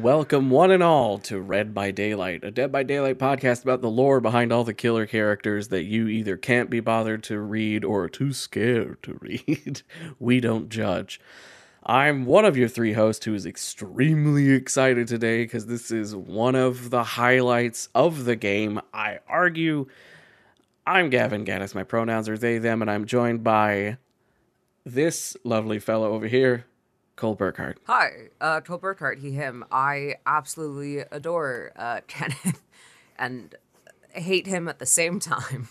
Welcome, one and all, to Read by Daylight, a Dead by Daylight podcast about the lore behind all the killer characters that you either can't be bothered to read or are too scared to read. we don't judge. I'm one of your three hosts who is extremely excited today because this is one of the highlights of the game. I argue. I'm Gavin Gaddis. My pronouns are they, them, and I'm joined by this lovely fellow over here, Cole Burkhardt. Hi, uh, Cole Burkhardt, he, him. I absolutely adore uh, Kenneth and hate him at the same time.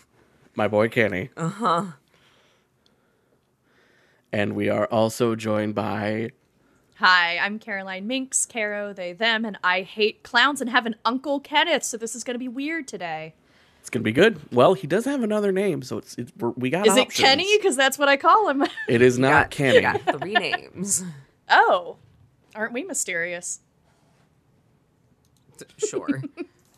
My boy Kenny. Uh huh. And we are also joined by. Hi, I'm Caroline Minks, Caro, they, them, and I hate clowns and have an Uncle Kenneth, so this is going to be weird today. It's gonna be good. Well, he does have another name, so it's, it's we're, got. Is it. Kenny? Because that's what I call him. It is not got, Kenny. got three names. Oh, aren't we mysterious? Sure.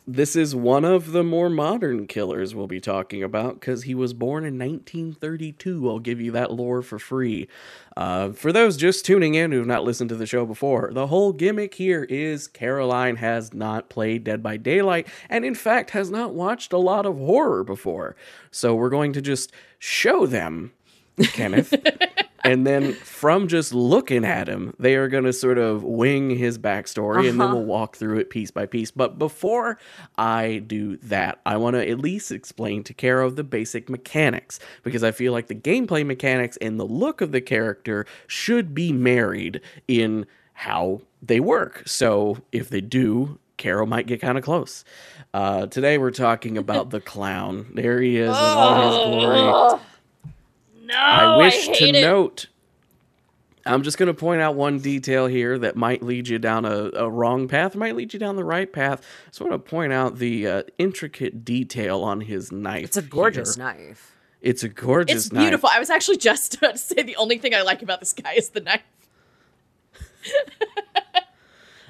This is one of the more modern killers we'll be talking about because he was born in 1932. I'll give you that lore for free. Uh, for those just tuning in who have not listened to the show before, the whole gimmick here is Caroline has not played Dead by Daylight and, in fact, has not watched a lot of horror before. So we're going to just show them, Kenneth. and then from just looking at him, they are going to sort of wing his backstory and then Uh-huh. we'll walk through it piece by piece. But before I do that, I want to at least explain to Caro the basic mechanics because I feel like the gameplay mechanics and the look of the character should be married in how they work. So if they do, Caro might get kind of close. Uh, today we're talking about the clown. There he is in all his glory. No, I wish to hate it. note. I'm just going to point out one detail here that might lead you down a, a wrong path, might lead you down the right path. just want to point out the uh, intricate detail on his knife. It's a gorgeous here. knife. It's a gorgeous knife. It's knife. beautiful. I was actually just about to say the only thing I like about this guy is the knife.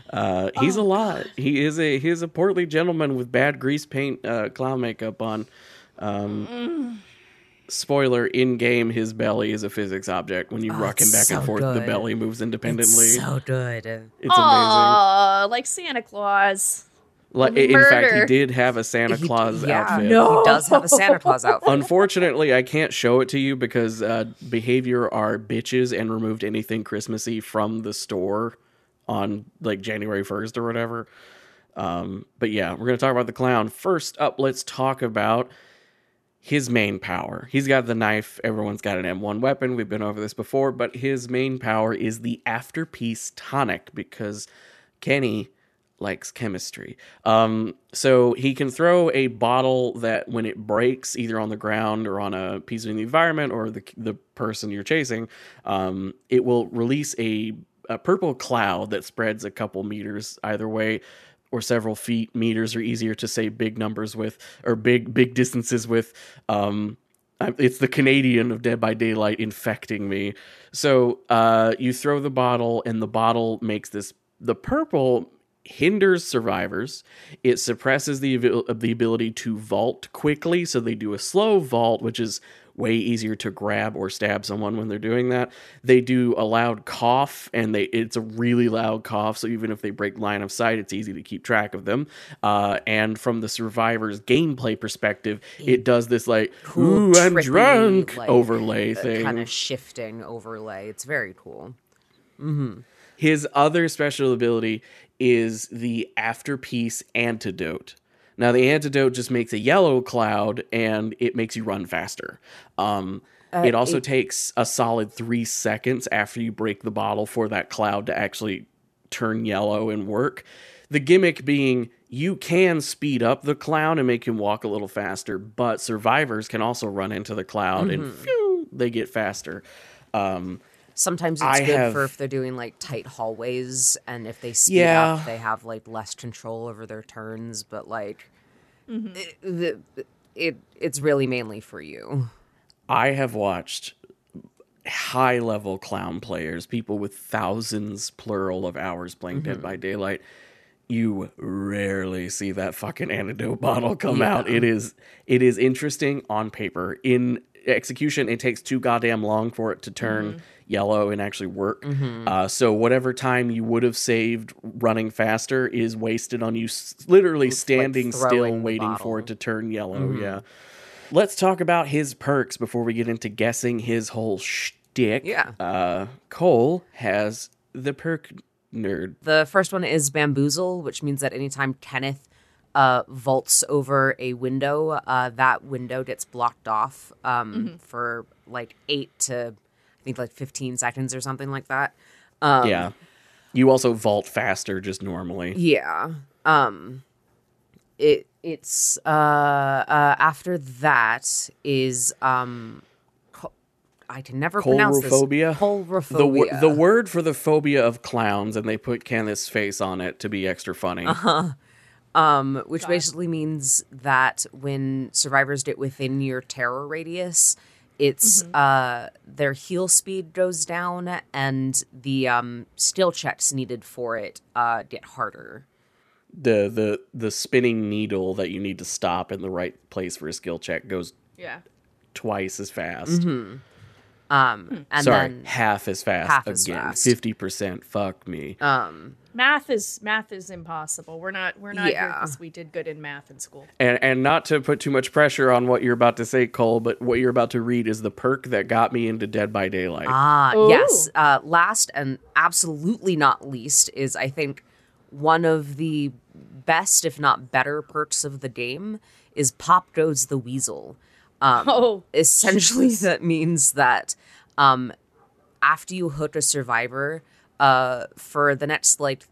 Uh, he's a lot. He is a he is a portly gentleman with bad grease paint uh, clown makeup on. Um, Spoiler: in game, his belly is a physics object. When you Oh, rock him it's back and so forth, the belly moves independently. It's so good. it's amazing. Aw, like Santa Claus. Like, in fact, he did have a Santa He- Claus yeah, outfit. No. He does have a Santa Claus outfit. Unfortunately, I can't show it to you because uh, behavior are bitches and removed anything Christmassy from the store on like January 1st or whatever. Um, but yeah, we're going to talk about the clown. First up, let's talk about his main power. He's got the knife. Everyone's got an M1 weapon. We've been over this before, but his main power is the afterpiece tonic because Kenny likes chemistry. Um, so he can throw a bottle that when it breaks either on the ground or on a piece of the environment or the the person you're chasing, um, it will release a a purple cloud that spreads a couple meters either way or several feet. Meters are easier to say big numbers with or big big distances with. Um, it's the Canadian of Dead by Daylight infecting me. So uh, you throw the bottle, and the bottle makes this. The purple hinders survivors. It suppresses the the ability to vault quickly, so they do a slow vault, which is way easier to grab or stab someone when they're doing that. They do a loud cough, and they it's a really loud cough, so even if they break line of sight, it's easy to keep track of them. Uh, and from the survivor's gameplay perspective, it does this like Cool, "ooh, I'm trippy, drunk" like, overlay thing. Kind of shifting overlay. It's very cool. Mm-hmm. His other special ability is the afterpiece antidote. Now, the antidote just makes a yellow cloud and it makes you run faster. Um, it also takes a solid three seconds after you break the bottle for that cloud to actually turn yellow and work. The gimmick being you can speed up the cloud and make him walk a little faster, but survivors can also run into the cloud and phew, they get faster. Um, Sometimes it's I good have- for if they're doing like tight hallways and if they speed Yeah. up, they have like less control over their turns. But like, mm-hmm. it, the- it it's really mainly for you. I have watched high level clown players, people with thousands plural of hours playing Dead mm-hmm. by Daylight. You rarely see that fucking antidote bottle come out. It is it is interesting on paper. In execution, it takes too goddamn long for it to turn yellow and actually work. Uh, so whatever time you would have saved running faster is wasted on you s- literally standing still waiting for it to turn yellow. Yeah. Let's talk about his perks before we get into guessing his whole shtick. Yeah. Uh, Cole has the perk nerd. The first one is bamboozle, which means that anytime Kenneth uh, vaults over a window, uh, that window gets blocked off um, for like eight to I think like fifteen seconds or something like that. Um, yeah. You also vault faster just normally. Yeah. Um it it's uh uh after that is um I can never pronounce this. Coulrophobia? The, wo- the word for the phobia of clowns, and they put Kenneth's face on it to be extra funny. Uh-huh. Um which basically means that when survivors get within your terror radius, it's uh their heal speed goes down and the um skill checks needed for it uh get harder. The the the spinning needle that you need to stop in the right place for a skill check goes Yeah. twice as fast. Um and Sorry, then half as fast half again. Fifty percent. Fuck me. um Math is math is impossible. We're not we're not here Yeah. because we did good in math in school. and and not to put too much pressure on what you're about to say, Cole, but what you're about to read is the perk that got me into Dead by Daylight. Ah, Ooh. yes. Uh, last and absolutely not least is I think one of the best, if not better, perks of the game is Pop Goes the Weasel. Um, Oh, essentially, Jesus. that means that um, after you hook a survivor, uh, for the next like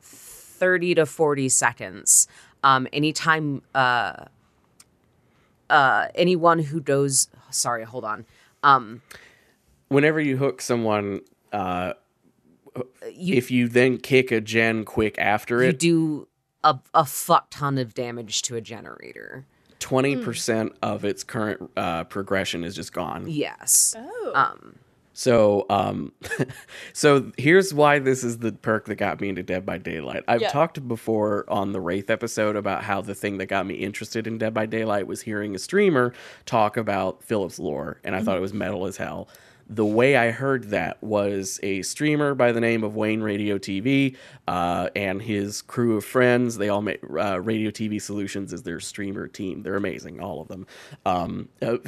thirty to forty seconds, um, anytime uh, uh, anyone who goes, sorry, hold on. Um, Whenever you hook someone, uh, you if you then kick a gen quick after it, you do a, a fuck ton of damage to a generator. twenty percent of its current uh, progression is just gone. Yes. Oh. Um, So, um, so here's why this is the perk that got me into Dead by Daylight. I've Yeah. talked before on the Wraith episode about how the thing that got me interested in Dead by Daylight was hearing a streamer talk about Philip's lore, and I thought it was metal as hell. The way I heard that was a streamer by the name of Wayne Radio TV uh, and his crew of friends. They all make uh, Radio TV Solutions is their streamer team. They're amazing, all of them. Um, uh,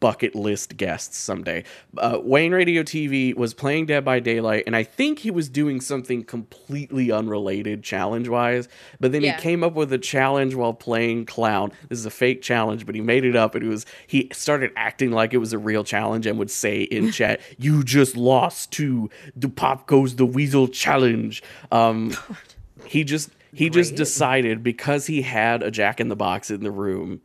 bucket list guests someday. Uh, Wayne Radio TV was playing Dead by Daylight, and I think he was doing something completely unrelated challenge wise. But then Yeah. he came up with a challenge while playing Clown. This is a fake challenge, but he made it up, and it was he started acting like it was a real challenge and would say in chat, "You just lost to the Pop Goes the Weasel challenge." Um, he just he just decided because he had a Jack in the Box in the room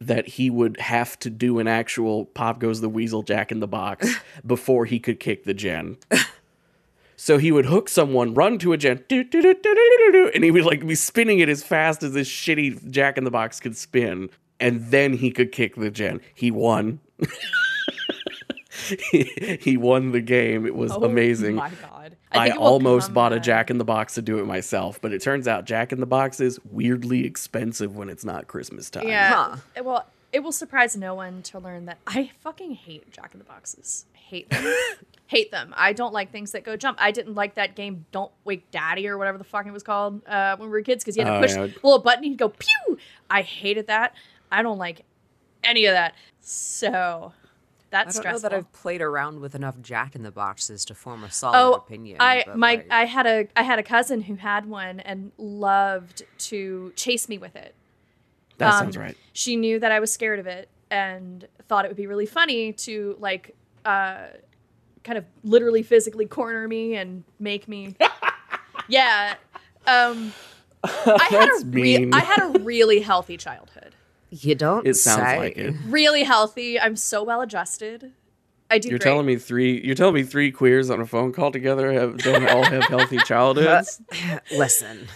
that he would have to do an actual Pop Goes the Weasel Jack in the Box before he could kick the gen. So he would hook someone, run to a gen, and he would like be spinning it as fast as this shitty Jack in the Box could spin, and then he could kick the gen. He won. he, he won the game. It was Oh amazing. my god. I, think it will almost bought a. Jack in the Box to do it myself, but it turns out Jack in the Box is weirdly expensive when it's not Christmas time. Yeah. Huh. It- Well, it will surprise no one to learn that I fucking hate Jack in the Boxes. Hate them. hate them. I don't like things that go jump. I didn't like that game Don't Wake Daddy or whatever the fuck it was called uh, when we were kids because you had to Oh, push yeah. a little button and he'd go pew. I hated that. I don't like any of that. So I that's don't know that I've played around with enough Jack in the Boxes to form a solid Oh, opinion. I my like, I had a I had a cousin who had one and loved to chase me with it. That Um, sounds right. She knew that I was scared of it and thought it would be really funny to like uh kind of literally physically corner me and make me Yeah. Um I had That's a re- I had a really healthy childhood. You don't. It sounds say. like it. Really healthy. I'm so well adjusted. I do You're great. telling me three. You're telling me three queers on a phone call together have, don't all have healthy childhoods. Listen,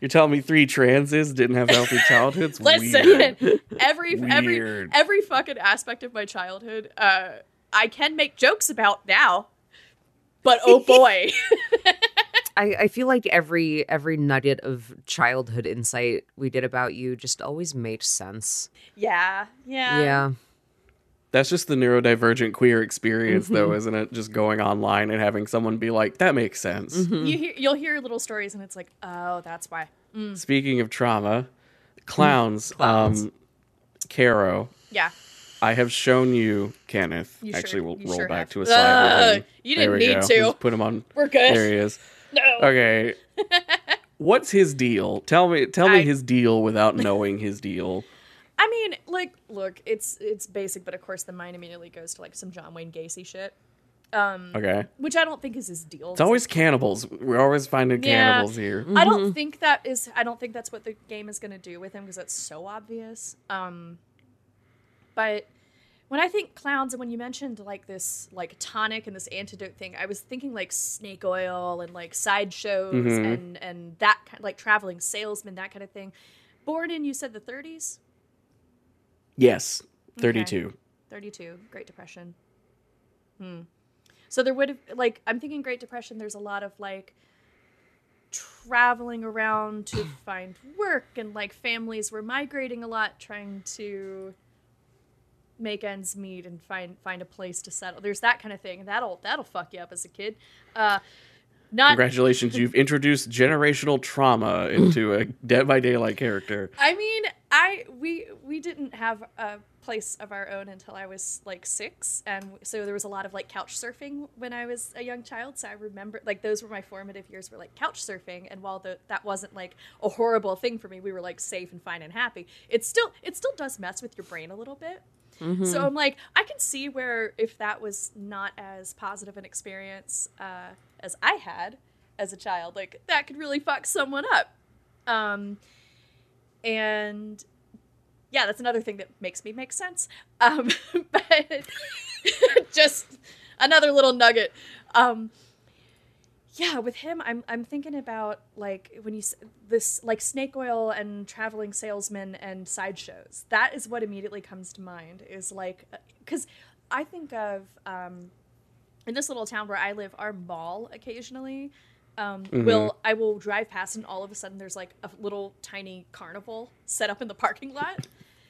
You're telling me three transes didn't have healthy childhoods. Listen, Weird. every every Weird. every fucking aspect of my childhood, uh, I can make jokes about now. But oh boy, I, I feel like every every nugget of childhood insight we did about you just always made sense. yeah, yeah, yeah. That's just the neurodivergent queer experience, though, Mm-hmm. isn't it? Just going online and having someone be like, "That makes sense." Mm-hmm. You hear, you'll hear little stories, and it's like, oh, that's why. Speaking of trauma, clowns. Clowns. Um, Caro, Yeah, I have shown you Kenneth. You Actually, sure- we'll you roll sure back have. to a slide. Ugh, him. you didn't need go. to. Let's put him on. we're good. There he is. No. Okay. What's his deal? Tell me. Tell me I- his deal without knowing his deal. I mean, like, look, it's it's basic, but of course, the mind immediately goes to like some John Wayne Gacy shit, um, Okay. which I don't think is his deal. It's always cannibals. We're always finding Yeah. cannibals here. I don't think that is. I don't think that's what the game is going to do with him because that's so obvious. Um, but when I think clowns, and when you mentioned like this, like tonic and this antidote thing, I was thinking like snake oil and like sideshows Mhm. and and that kind like traveling salesman, that kind of thing. Born in, you said the 30s, Yes. Thirty-two. 32, Great Depression. Hmm. So there would have like I'm thinking Great Depression. There's a lot of like traveling around to find work and like families were migrating a lot trying to make ends meet and find find a place to settle there's that kind of thing that'll that'll fuck you up as a kid uh not Congratulations, you've introduced generational trauma into a Dead by Daylight character. I mean, I we we didn't have a place of our own until I was like six, and so there was a lot of like couch surfing when I was a young child. So I remember like those were my formative years, were like couch surfing, and while the, that wasn't like a horrible thing for me, we were like safe and fine and happy. It still it still does mess with your brain a little bit. So I'm like, I can see where if that was not as positive an experience uh, as I had as a child, like that could really fuck someone up. Um, and yeah, that's another thing that makes me make sense. Um, but just another little nugget. Um, yeah, with him, I'm I'm thinking about like when you this like snake oil and traveling salesmen and sideshows. That is what immediately comes to mind. Is like because I think of um, in this little town where I live, our mall occasionally um, will I will drive past and all of a sudden there's like a little tiny carnival set up in the parking lot.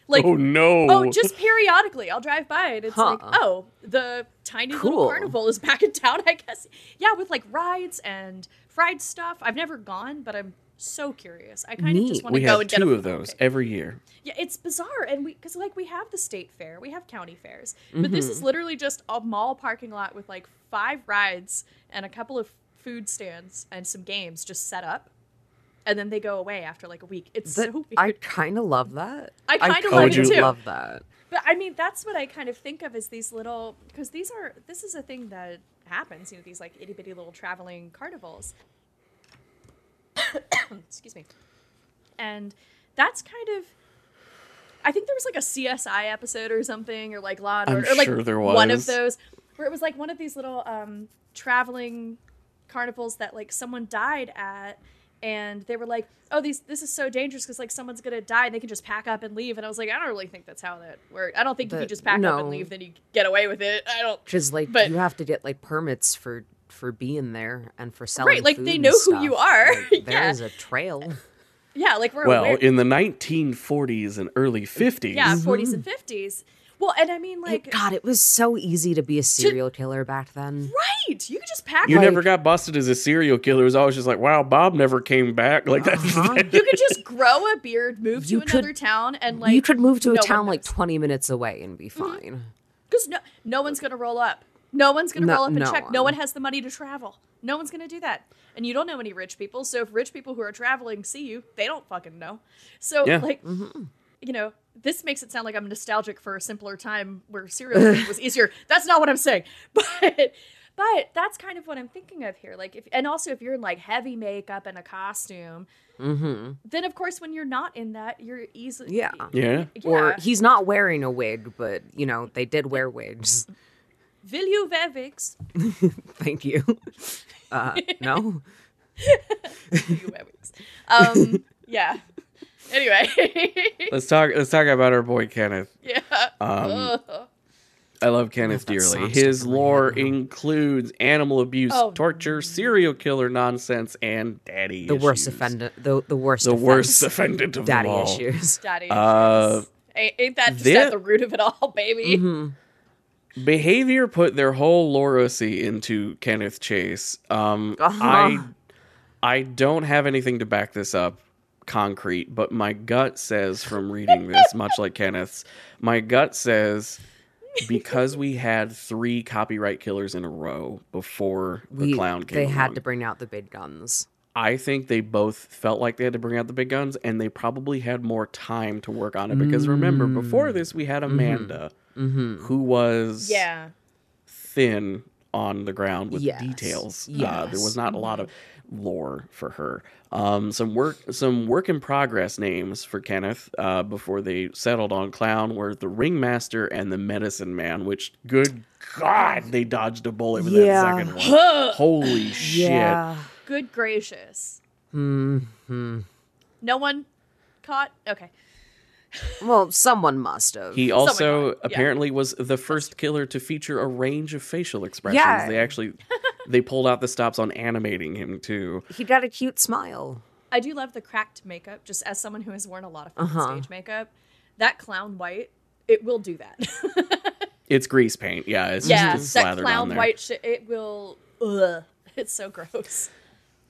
Like oh no! Oh, just periodically, I'll drive by and it's like, oh, the tiny little carnival is back in town. I guess, yeah, with like rides and fried stuff. I've never gone, but I'm so curious. I kind of just want to go have and get two of those okay. every year. Yeah, it's bizarre, and we because like we have the state fair, we have county fairs, but this is mm-hmm. literally just a mall parking lot with like five rides and a couple of food stands and some games just set up, and then they go away after like a week. It's That- so weird. I kind of love that. I kinda love it kinda too. love that. But I mean, that's what I kind of think of as these little, because these are, this is a thing that happens, you know, these like itty bitty little traveling carnivals. Excuse me. And that's kind of, I think there was like a CSI episode or something, or like Law and I'm Order, or like sure there one of those, where it was like one of these little um, traveling carnivals that like someone died at and they were like oh these this is so dangerous because like someone's gonna die and they can just pack up and leave and i was like i don't really think that's how that works i don't think if you But just pack up and leave then you get away with it i don't Because like But- you have to get like permits for for being there and for selling. Right, like, food they know who you are. Like, Yeah. There's a trail. yeah like we're Well, aware- in the 1940s and early 50s, yeah 40s and mm-hmm. 50s well and i mean like God, it was so easy to be a serial killer back then. right you could just pack you up never got busted as a serial killer. It was always just like, wow, Bob never came back. Like that's Uh-huh. you could just grow a beard move to could- another town and like you could move to a no one town like 20 minutes away and Mm-hmm. be fine. Because no, no one's going to roll up. No one's going to No- roll up and no check. No one. one has the money to travel. No one's going to do that. And you don't know any rich people. So if rich people who are traveling see you, they don't fucking know. So, Yeah. like, you know, this makes it sound like I'm nostalgic for a simpler time where serial was easier. That's not what I'm saying. But. But that's kind of what I'm thinking of here. Like, if and also if you're in like heavy makeup and a costume, hmm then of course when you're not in that, you're easily Yeah. yeah. Or he's not wearing a wig, but you know they did wear wigs. Will you wear wigs? Thank you. Uh, no. you wear wigs. Um, yeah. Anyway, Let's talk. Let's talk about our boy Kenneth. yeah. Um, I love Kenneth that dearly. His stuck in my lore head includes animal abuse, Oh. torture, serial killer nonsense, and daddy. The worst issues. offendant. The the worst. The worst offense. offendant of Daddy all. issues. Daddy Uh, issues. Ain't, ain't that just thi- at the root of it all, baby? hmm behavior put their whole Loracy into Kenneth Chase. Um, Uh-huh. I I don't have anything to back this up concrete, but my gut says from reading this, much like Kenneth's, my gut says because we had three copyright killers in a row before the We- clown came. they had to bring out the big guns. I think they both felt like they had to bring out the big guns, and they probably had more time to work on it because remember, before mm. this, we had mm-hmm. Amanda, mm-hmm. who was Yeah. thin on the ground with Yes. details. Uh, there was not a lot of lore for her. Um, some work, some work in progress names for Kenneth uh, before they settled on Clown were the Ringmaster and the Medicine Man. Which, good God, they dodged a bullet with Yeah. that second one. Holy shit! Good gracious. hmm No one caught? Okay. Well, someone must have. He also yeah. apparently was the first killer to feature a range of facial expressions. Yeah. They actually they pulled out the stops on animating him too. he got a cute smile. I do love the cracked makeup, just as someone who has worn a lot of Uh-huh. stage makeup. That clown white, it will do that. It's grease paint, yeah. It's yeah, just that slathered on clown there. white shit, it will. Ugh. It's so gross.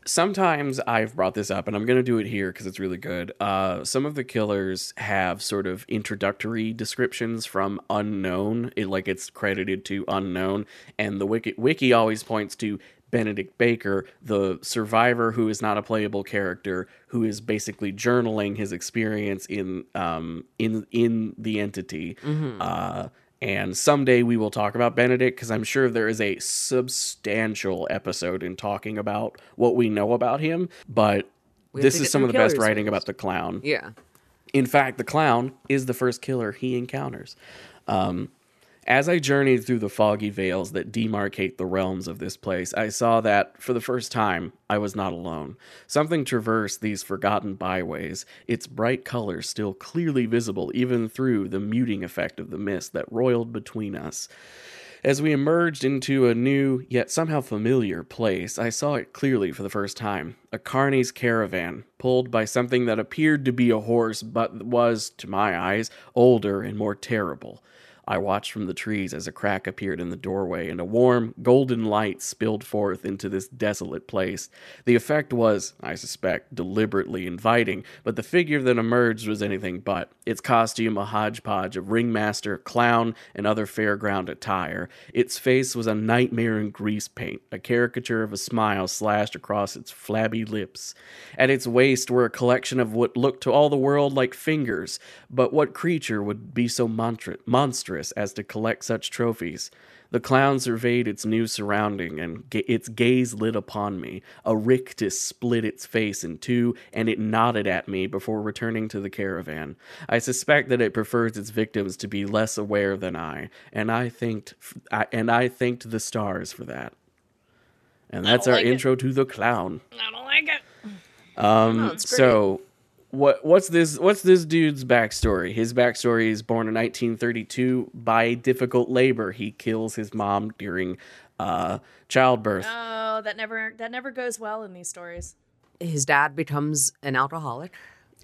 Sometimes I've brought this up, and I'm going to do it here because it's really good. Uh, some of the killers have sort of introductory descriptions from unknown, it, like it's credited to unknown, and the wiki, wiki always points to Benedict Baker, the survivor who is not a playable character, who is basically journaling his experience in um, in in the entity. Uh, and someday we will talk about Benedict because I'm sure there is a substantial episode in talking about what we know about him. But this is some of the best writing about the clown. Yeah. In fact, the clown is the first killer he encounters. Um, as I journeyed through the foggy veils that demarcate the realms of this place, I saw that, for the first time, I was not alone. Something traversed these forgotten byways, its bright colors still clearly visible even through the muting effect of the mist that roiled between us. As we emerged into a new, yet somehow familiar place, I saw it clearly for the first time. A Carney's caravan, pulled by something that appeared to be a horse, but was, to my eyes, older and more terrible. I watched from the trees as a crack appeared in the doorway, and a warm, golden light spilled forth into this desolate place. The effect was, I suspect, deliberately inviting, but the figure that emerged was anything but. Its costume a hodgepodge of ringmaster, clown, and other fairground attire. Its face was a nightmare in grease paint, a caricature of a smile slashed across its flabby lips. At its waist were a collection of what looked to all the world like fingers, but what creature would be so monstr- monstrous as to collect such trophies? The clown surveyed its new surrounding, and ga- its gaze lit upon me. A rictus split its face in two, and it nodded at me before returning to the caravan. I suspect that it prefers its victims to be less aware than I, and I thanked, I, and I thanked the stars for that. And that's our like it. intro to the clown. I don't like it. Um, No, so what what's this what's this dude's backstory? His backstory is born in 1932 by difficult labor. He kills his mom during uh, childbirth. Oh, that never that never goes well in these stories. His dad becomes an alcoholic.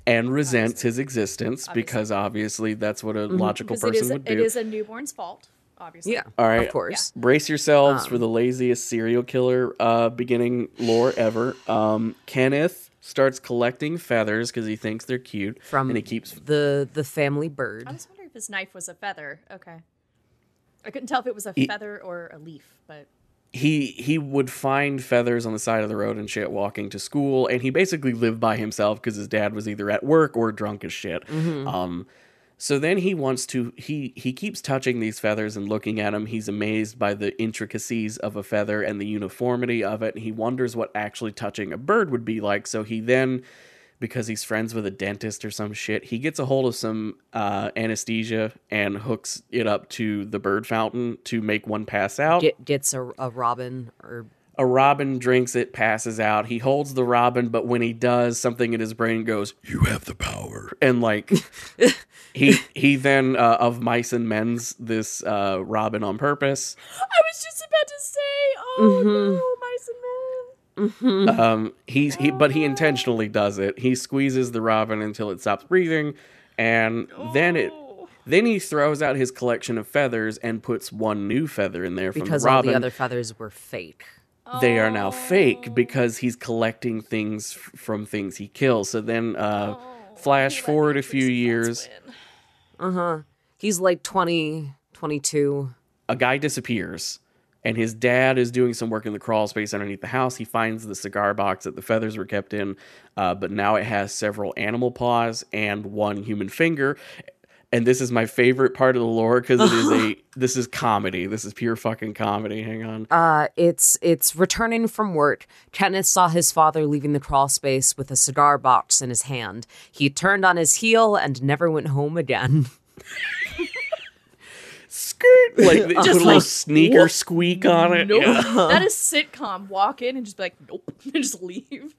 and resents his existence because obviously that's what a logical Because it person is would do. It is a newborn's fault, obviously. Yeah. All right. Of course. Brace yourselves Um, for the laziest serial killer uh, beginning lore ever. Um, Kenneth starts collecting feathers because he thinks they're cute, From and he keeps the the family bird. I was wondering if his knife was a feather. Okay. I couldn't tell if it was a He- feather or a leaf, but he he would find feathers on the side of the road and shit walking to school and he basically lived by himself because his dad was either at work or drunk as shit um so then he wants to he he keeps touching these feathers and looking at them he's amazed by the intricacies of a feather and the uniformity of it. He wonders what actually touching a bird would be like. So he then because he's friends with a dentist or some shit he gets a hold of some uh, anesthesia and hooks it up to the bird fountain to make one pass out. Get, gets a, a robin or a robin drinks it, passes out. He holds the robin, but when he does, something in his brain goes, "You have the power," and like he he then uh, of mice and men's this uh, robin on purpose. I was just about to say, oh no, mice and men. Um, he's he, but he intentionally does it. He squeezes the robin until it stops breathing, and then it Then he throws out his collection of feathers and puts one new feather in there from because the all the other feathers were fake. they are now fake because he's collecting things f- from things he kills. So then, uh, flash forward a few years, He's like 20, 22. a guy disappears. And his dad is doing some work in the crawl space underneath the house. He finds the cigar box that the feathers were kept in, uh, but now it has several animal paws and one human finger. And this is my favorite part of the lore because it is a this is comedy. This is pure fucking comedy. Hang on. Uh, it's it's returning from work. Kenneth saw his father leaving the crawl space with a cigar box in his hand. He turned on his heel and never went home again. Skirt like they put a little like, sneaker whoop. squeak on it. Nope. Yeah. That is sitcom. Walk in and just be like, nope, and just leave.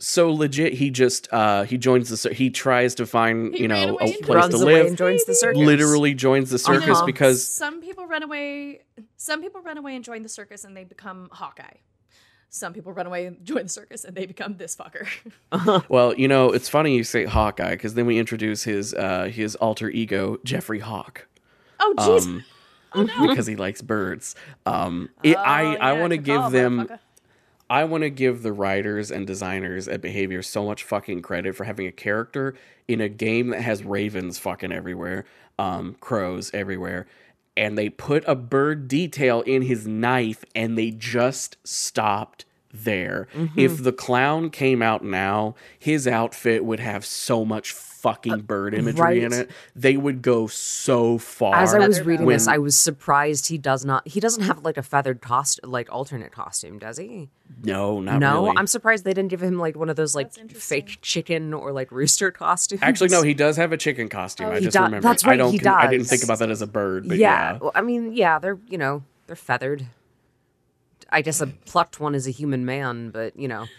So legit, he just uh he joins the he tries to find He you know away a and place Runs to away live. and joins the circus. Literally joins the circus Uh-huh. because Some people run away. Some people run away and join the circus and they become Hawkeye. Some people run away and join the circus and they become this fucker. Well, you know, it's funny you say Hawkeye because then we introduce his uh, his alter ego Jeffrey Hawk Oh jeez. um, oh no. because he likes birds. Um, it, I Oh, I yeah, want to give them motherfucker. I want to give the writers and designers at Behavior so much fucking credit for having a character in a game that has ravens fucking everywhere, um, crows everywhere, and they put a bird detail in his knife and they just stopped there. Mm-hmm. If the clown came out now, his outfit would have so much fucking bird imagery in it. They would go so far. As I was reading boa. this, I was surprised he does not. He doesn't have like a feathered costume, like alternate costume, does he? no, not really. no, really. I'm surprised they didn't give him like one of those like fake chicken or like rooster costumes. Actually, no, he does have a chicken costume. Oh, I just does- remembered. that's I right, don't. he con- I didn't think about that as a bird, but yeah. yeah. well, I mean, yeah, they're you know they're feathered. I guess a plucked one is a human man, but you know.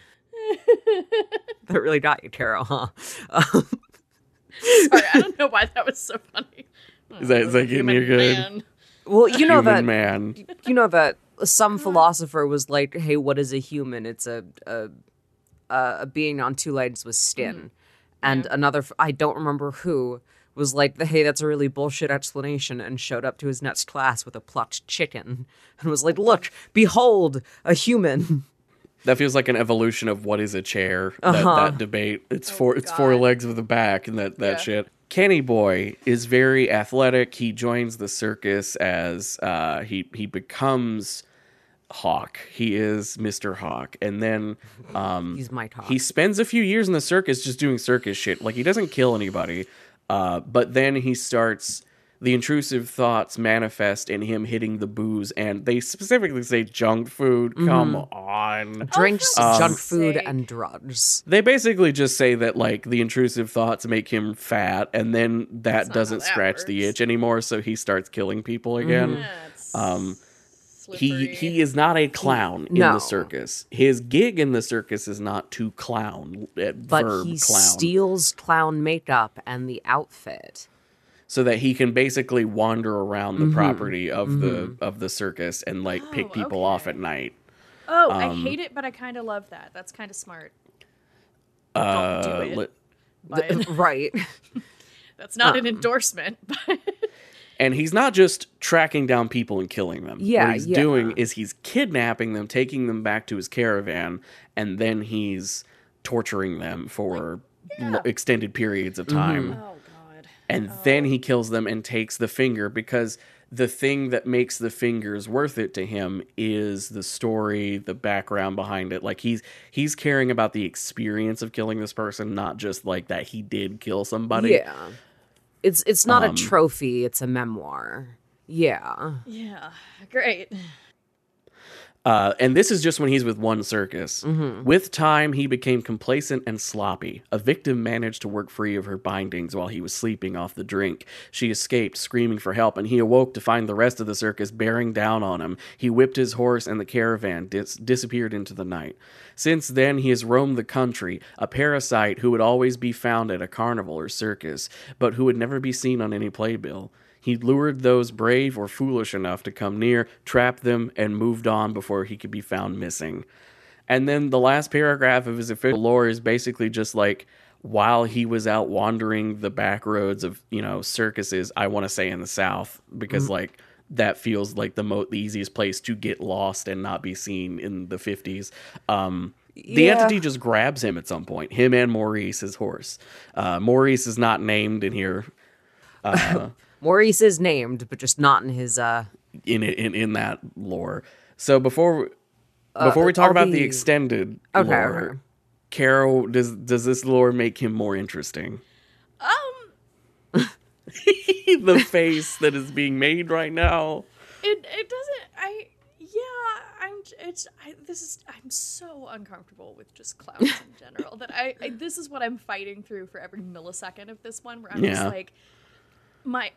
that really got you, Caro, huh? Um, Sorry, I don't know why that was so funny. Is that, is that getting you good? man. well, you know Human that man. you know that some mm-hmm. philosopher was like, "Hey, what is a human? It's a a, a, a being on two legs with skin." Mm-hmm. And another, I don't remember who, was like, "Hey, that's a really bullshit explanation," and showed up to his next class with a plucked chicken and was like, "Look, behold, a human." That feels like an evolution of what is a chair. That, Uh-huh. that debate. It's four. It's four legs with a back, and that that Yeah. shit. Kenny Boy is very athletic. He joins the circus as uh, he he becomes Hawk. He is Mister Hawk, and then um, He's my talk. he spends a few years in the circus just doing circus shit. Like he doesn't kill anybody, uh, but then he starts. The intrusive thoughts manifest in him hitting the booze, and they specifically say junk food. Come on. drinks, Oh, for junk fuck's food, and drugs. They basically just say that like the intrusive thoughts make him fat, and then that doesn't that scratch the itch anymore, so he starts killing people again. Yeah, it's Um. He he is not a clown in No. the circus. His gig in the circus is not to clown, uh, But verb he clown, steals clown makeup and the outfit. So that he can basically wander around the property of the of the circus and like pick Oh, people off at night. Oh, I um, hate it, but I kind of love that. That's kind of smart. Uh, do it. li- But right. that's not Uh, an endorsement. But And he's not just tracking down people and killing them. Yeah, what he's yeah. doing is he's kidnapping them, taking them back to his caravan, and then he's torturing them for l- extended periods of time. oh god, And then he kills them and takes the finger because the thing that makes the fingers worth it to him is the story, the background behind it. Like he's he's caring about the experience of killing this person, not just like that he did kill somebody. Yeah. It's it's not Um, a trophy, it's a memoir. Yeah. yeah, great. Uh, and this is just when he's with one circus. Mm-hmm. With time, he became complacent and sloppy. A victim managed to work free of her bindings while he was sleeping off the drink. She escaped, screaming for help, and he awoke to find the rest of the circus bearing down on him. He whipped his horse, and the caravan dis- disappeared into the night. Since then, he has roamed the country, a parasite who would always be found at a carnival or circus, but who would never be seen on any playbill. He lured those brave or foolish enough to come near, trapped them, and moved on before he could be found missing. And then the last paragraph of his official lore is basically just like, while he was out wandering the back roads of you know circuses i want to say in the south because Mm-hmm. like that feels like the most the easiest place to get lost and not be seen in the 50s um the Yeah. entity just grabs him at some point him and maurice his horse uh maurice is not named in here Maurice is named, but just not in his. uh in in, in that lore so before before we talk about the the- extended Okay, lore okay. Caro does does this lore make him more interesting Um, the face that is being made right now. it it doesn't. I yeah. I'm. It's. I, this is. I'm so uncomfortable with just clowns in general that I, I. This is what I'm fighting through for every millisecond of this one. Where I'm Yeah. just like, my.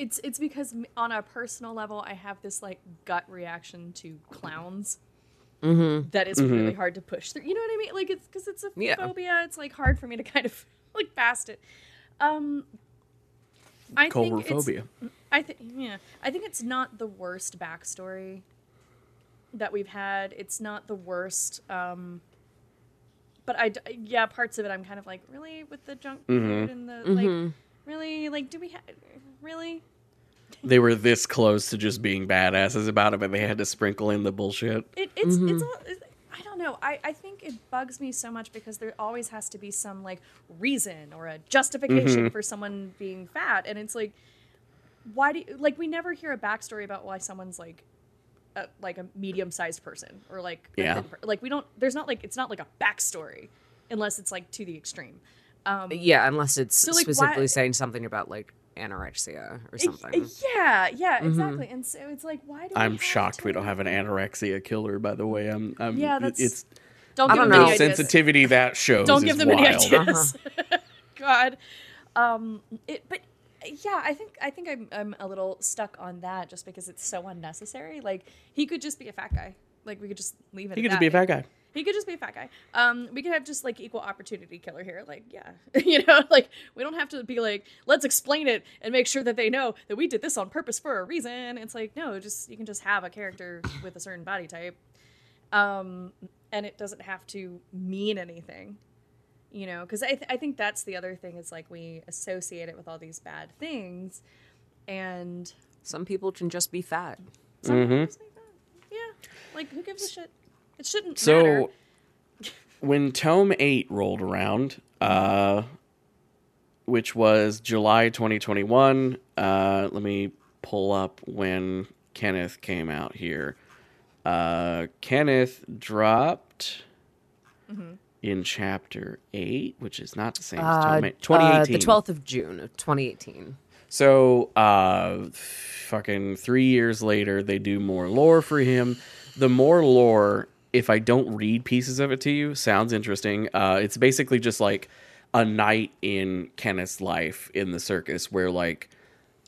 It's it's because on a personal level, I have this like gut reaction to clowns. that is really hard to push through. You know what I mean? Like it's because it's a Yeah. phobia. It's like hard for me to kind of like past it. Um, I think it's, I think yeah, I think it's not the worst backstory that we've had. It's not the worst. Um, but I yeah, parts of it I'm kind of like really with the junk food and the like. Really, like, do we have really? They were this close to just being badasses about it, but they had to sprinkle in the bullshit. It, it's it's all. It's, I don't know. I, I think it bugs me so much because there always has to be some like reason or a justification for someone being fat, and it's like, why do you, like we never hear a backstory about why someone's like, a, like a medium sized person or like Yeah. per- like we don't. There's not like it's not like a backstory unless it's like to the extreme. Um, Yeah, unless it's like, specifically why- saying something about like anorexia or something. Yeah, yeah, exactly. And so it's like, why do I'm have shocked to- we don't have an anorexia killer. By the way, I'm. I'm Yeah, that's- it's Don't I give don't them know. the sensitivity that shows. don't is give them wild. any ideas. God, um, it, but yeah, I think I think I'm I'm a little stuck on that just because it's so unnecessary. Like he could just be a fat guy. Like we could just leave it. He at could just be a fat guy. He could just be a fat guy. Um, we could have just like equal opportunity killer here. Like, yeah, you know, like we don't have to be like, let's explain it and make sure that they know that we did this on purpose for a reason. It's like, no, just you can just have a character with a certain body type, um, and it doesn't have to mean anything, you know. Because I th- I think that's the other thing is like we associate it with all these bad things, and Some people can just be fat. some Mm-hmm. people just make that. yeah, like who gives a shit? It shouldn't matter. So when Tome 8 rolled around, uh, which was July 2021, uh, let me pull up when Kenneth came out here. Uh, Kenneth dropped in chapter 8, which is not the same as Uh, Tome 8. uh, 2018. the 12th of June of 2018. So, uh, fucking three years later, they do more lore for him. The more lore, if I don't read pieces of it to you, sounds interesting. Uh, it's basically just like a night in Kenneth's life in the circus where, like,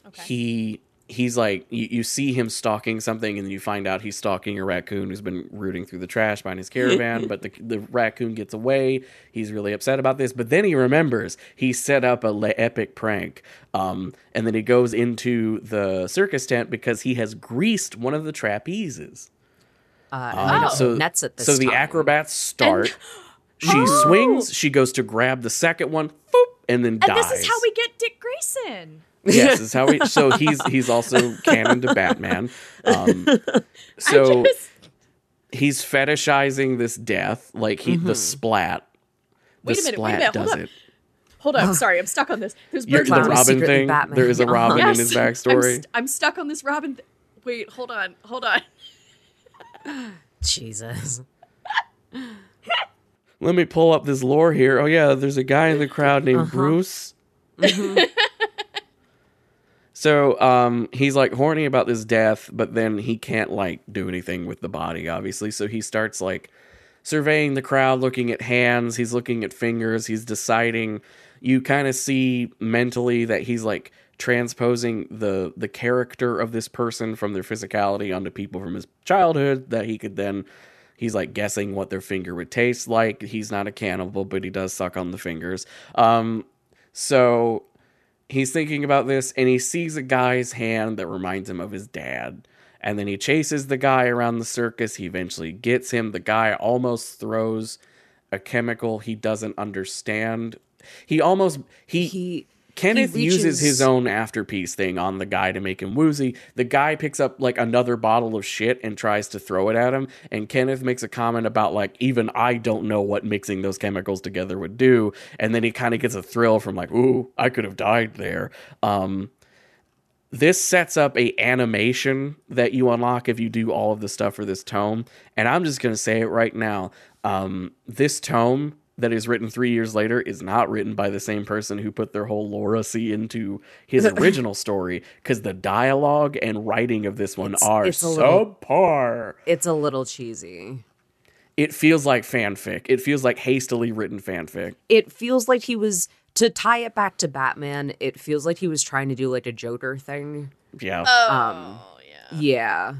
Okay. he he's like you, you see him stalking something and then you find out he's stalking a raccoon who's been rooting through the trash behind his caravan but the, the raccoon gets away he's really upset about this but then he remembers he set up a le- epic prank um, and then he goes into the circus tent because he has greased one of the trapezes Uh, and so nets at this so the time. acrobats start she Oh. swings she goes to grab the second one boop, and then And dies this is how we get Dick Grayson. yes, this is how we. So he's he's also canon to Batman. Um, so just, he's fetishizing this death, like he the splat. The Wait a minute, wait a minute, hold does up. it. hold up, sorry, I'm stuck on this. There's You're, the in Batman. the Robin thing. Batman. There is a Uh-huh. Robin in Yes, his I'm, backstory. st- I'm stuck on this Robin. Th- Wait, hold on, hold on. Jesus. Let me pull up this lore here. Oh yeah, there's a guy in the crowd named Uh-huh. Bruce. Mm-hmm. so um, he's like horny about this death, but then he can't like do anything with the body, obviously. So he starts like surveying the crowd, looking at hands. He's looking at fingers. He's deciding. You kind of see mentally that he's like transposing the the character of this person from their physicality onto people from his childhood that he could then he's like guessing what their finger would taste like. He's not a cannibal but he does suck on the fingers. Um so he's thinking about this and he sees a guy's hand that reminds him of his dad. And then he chases the guy around the circus. He eventually gets him. The guy almost throws a chemical he doesn't understand. He almost he, He Kenneth uses reaches- his own afterpiece thing on the guy to make him woozy. The guy picks up like another bottle of shit and tries to throw it at him. And Kenneth makes a comment about like even I don't know what mixing those chemicals together would do. And then he kind of gets a thrill from like, ooh, I could have died there. Um, this sets up a animation that you unlock if you do all of the stuff for this tome and i'm just going to say it right now um, this tome that is written three years later is not written by the same person who put their whole Loracy into his original story because the dialogue and writing of this one are it's a little- subpar. it's a little cheesy. It feels like fanfic. It feels like hastily written fanfic. It feels like he was to tie it back to Batman. It feels like he was trying to do like a Joker thing. Yeah. Oh yeah, Yeah.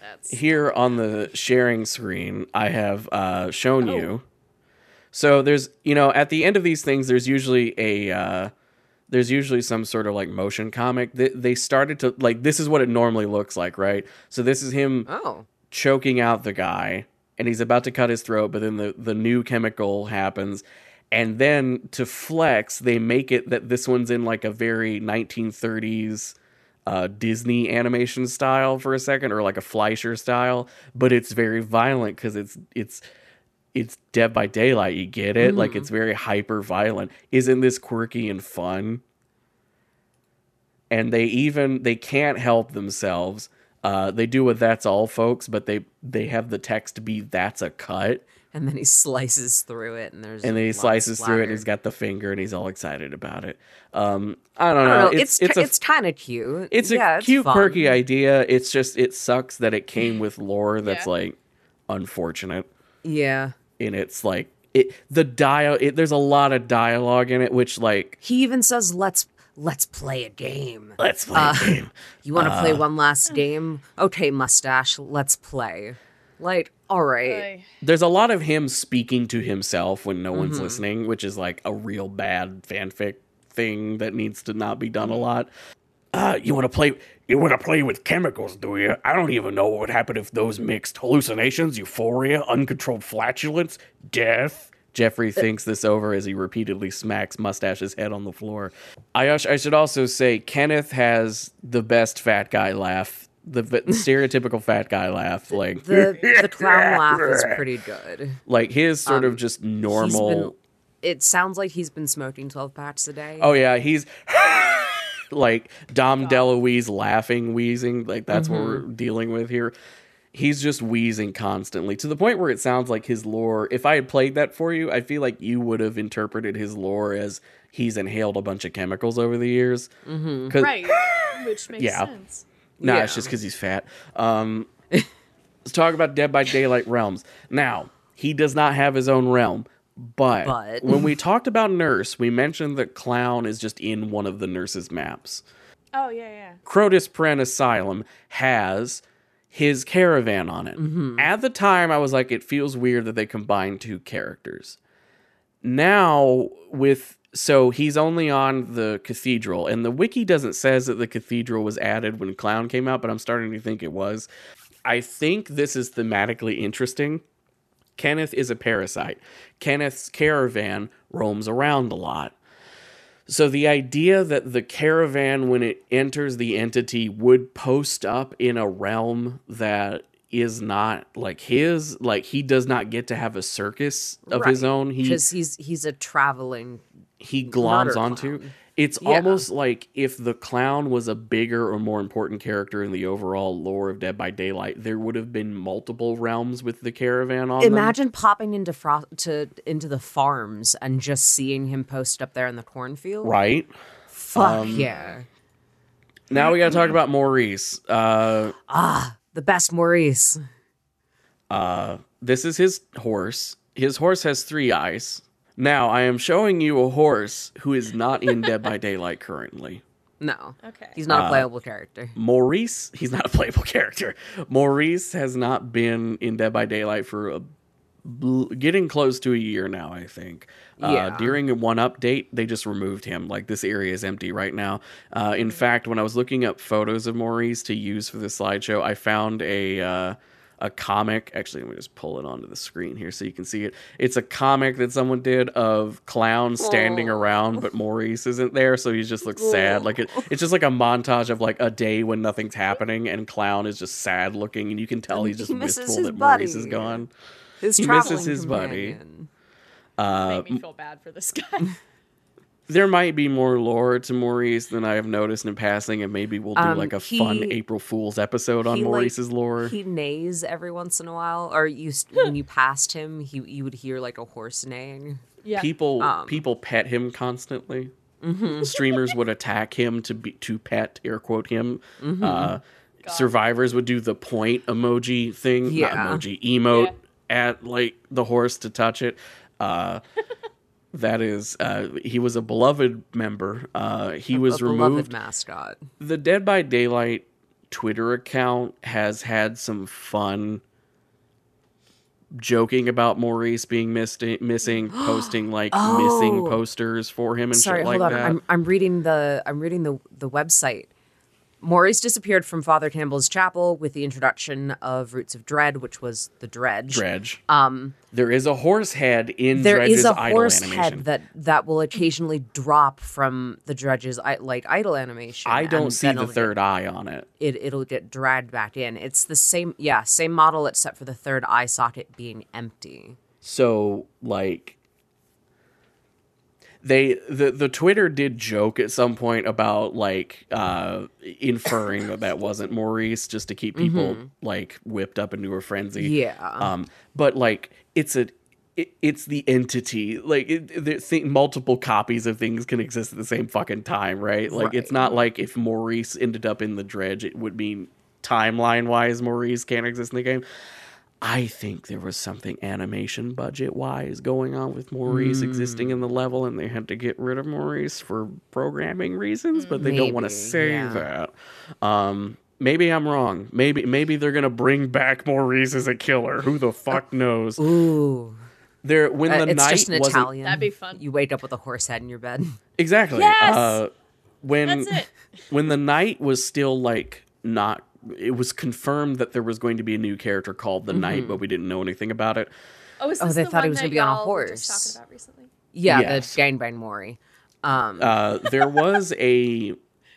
that's here on the sharing screen i have uh, shown Oh. you so there's you know at the end of these things there's usually a uh, there's usually some sort of like motion comic. They, they started to like this is what it normally looks like right? So this is him Oh. choking out the guy and he's about to cut his throat but then the, the new chemical happens. And then to flex they make it that this one's in like a very 1930s uh, disney animation style for a second or like a fleischer style but it's very violent because it's it's it's dead by daylight you get it like it's very hyper violent isn't this quirky and fun and they even they can't help themselves uh, they do what that's all folks but they they have the text be that's a cut And then he slices through it, and there's and then he slices through it and he's got the finger and he's all excited about it um i don't I know, don't know. It's it's it's, it's kind of cute. it's a yeah, cute fun. quirky idea it's just it sucks that it came with lore that's Yeah. like unfortunate Yeah. And it's like it the dial it, there's a lot of dialogue in it which like He even says, "Let's let's play a game. let's play a game You want to Uh. play one last game? Okay, mustache, let's play." Like, all right. I- there's a lot of him speaking to himself when no Mm-hmm. one's listening which is like a real bad fanfic thing that needs to not be done a lot uh you want to play you want to play with chemicals do you i don't even know what would happen if those mixed hallucinations euphoria uncontrolled flatulence death Jeffrey thinks this over as he repeatedly smacks Mustache's head on the floor. I, I should also say Kenneth has the best fat guy laugh, the, stereotypical fat guy laugh. Like The the clown laugh is pretty good. like his sort of just Um, normal been, it sounds like he's been smoking 12 packs a day. oh yeah he's like dom deluise laughing wheezing like that's what we're dealing with here he's just wheezing constantly to the point where it sounds like his lore if i had played that for you i feel like you would have interpreted his lore as he's inhaled a bunch of chemicals over the years mm-hmm. right, which makes Yeah. sense. No, Yeah. it's just because he's fat. Um, let's talk about Dead by Daylight realms. Now, he does not have his own realm, but, But- when we talked about Nurse, we mentioned that Clown is just in one of the Nurse's maps. Oh yeah, yeah. Crotus Prenn Asylum has his caravan on it. Mm-hmm. At the time, I was like, it feels weird that they combined two characters. Now, with so he's only on the cathedral, and the wiki doesn't says that the cathedral was added when Clown came out, but I'm starting to think it was. I think this is thematically interesting. Kenneth is a parasite. Kenneth's caravan roams around a lot. So the idea that the caravan, when it enters the entity, would post up in a realm that is not like his, like he does not get to have a circus of his own. He because he's he's a traveling. he gloms onto. clown. It's Yeah. almost like if the clown was a bigger or more important character in the overall lore of Dead by Daylight, there would have been multiple realms with the caravan on them. Imagine popping into fro- to into the farms and just seeing him post up there in the cornfield. Right Fuck Um, yeah! now, we got to talk about Maurice. Uh, ah, The best Maurice. This is his horse. His horse has three eyes. Now, I am showing you a horse who is not in Dead by Daylight currently. No, Okay. he's Uh, not a playable character. Maurice, he's not a playable character. Maurice has not been in Dead by Daylight for a, bl- getting close to a year now, I think. Uh, Yeah. during one update, they just removed him. Like, this area is empty right now. Uh, in fact, when I was looking up photos of Maurice to use for the slideshow, I found a. Uh, a comic. Actually, let me just pull it onto the screen here so you can see it. It's a comic that someone did of clowns standing around, but Maurice isn't there, so he just looks sad. Like it, it's just like a montage of like a day when nothing's happening, and clown is just sad looking, and you can tell he's just He misses wistful his that Maurice is buddy. gone. His He misses his buddy. companion. Uh, Made me feel bad for this guy. there might be more lore to Maurice than I have noticed in passing, and maybe we'll do Um, like a fun April Fool's episode on he, like, Maurice's lore. He neighs every once in a while, or you when you passed him, he you would hear like a horse neighing. yeah. people Um, people pet him constantly. Mm-hmm. Streamers would attack him to be to pet air quote him. Mm-hmm. Uh, survivors would do the point emoji thing, Yeah. not emoji emote at like the horse to touch it. Uh, that is, uh, he was a beloved member. Uh, he was a beloved removed. mascot. the Dead by Daylight Twitter account has had some fun joking about Maurice being missed, missing, posting like missing Oh. posters for him and Sorry, shit hold on. that. I'm I'm reading the I'm reading the the website. Maurice disappeared from Father Campbell's chapel with the introduction of Roots of Dread, which was the dredge. Dredge. Um, there is a horse head in There Dredge's is a idle horse animation. head that that will occasionally drop from the dredge's i- like idle animation. I don't and see then the it'll third eye on it. It it'll get dragged back in. It's the same, yeah, same model except for the third eye socket being empty. So like they the the Twitter did joke at some point about like uh inferring that that wasn't Maurice just to keep people like whipped up into a frenzy. Yeah. Um but like it's a it, it's the entity. Like it, think multiple copies of things can exist at the same fucking time right? Like it's not like if maurice ended up in the dredge it would mean timeline wise maurice can't exist in the game I think there was something animation budget wise going on with Maurice existing in the level, and they had to get rid of Maurice for programming reasons, but they don't want to say yeah. that. Um, maybe I'm wrong. Maybe maybe they're gonna bring back Maurice as a killer. Who the fuck knows? Ooh. There when Uh, the it's night just an wasn't Italian. That'd be fun. You wake up with a horse head in your bed. exactly. Yes! Uh, when That's it. when the night was still like not it was confirmed that there was going to be a new character called the Knight, but we didn't know anything about it Oh, is Oh, they the thought he was gonna be on a y'all were just horse. talking about recently? Yeah, Yes. the gangbang Mori. Um, uh, there was a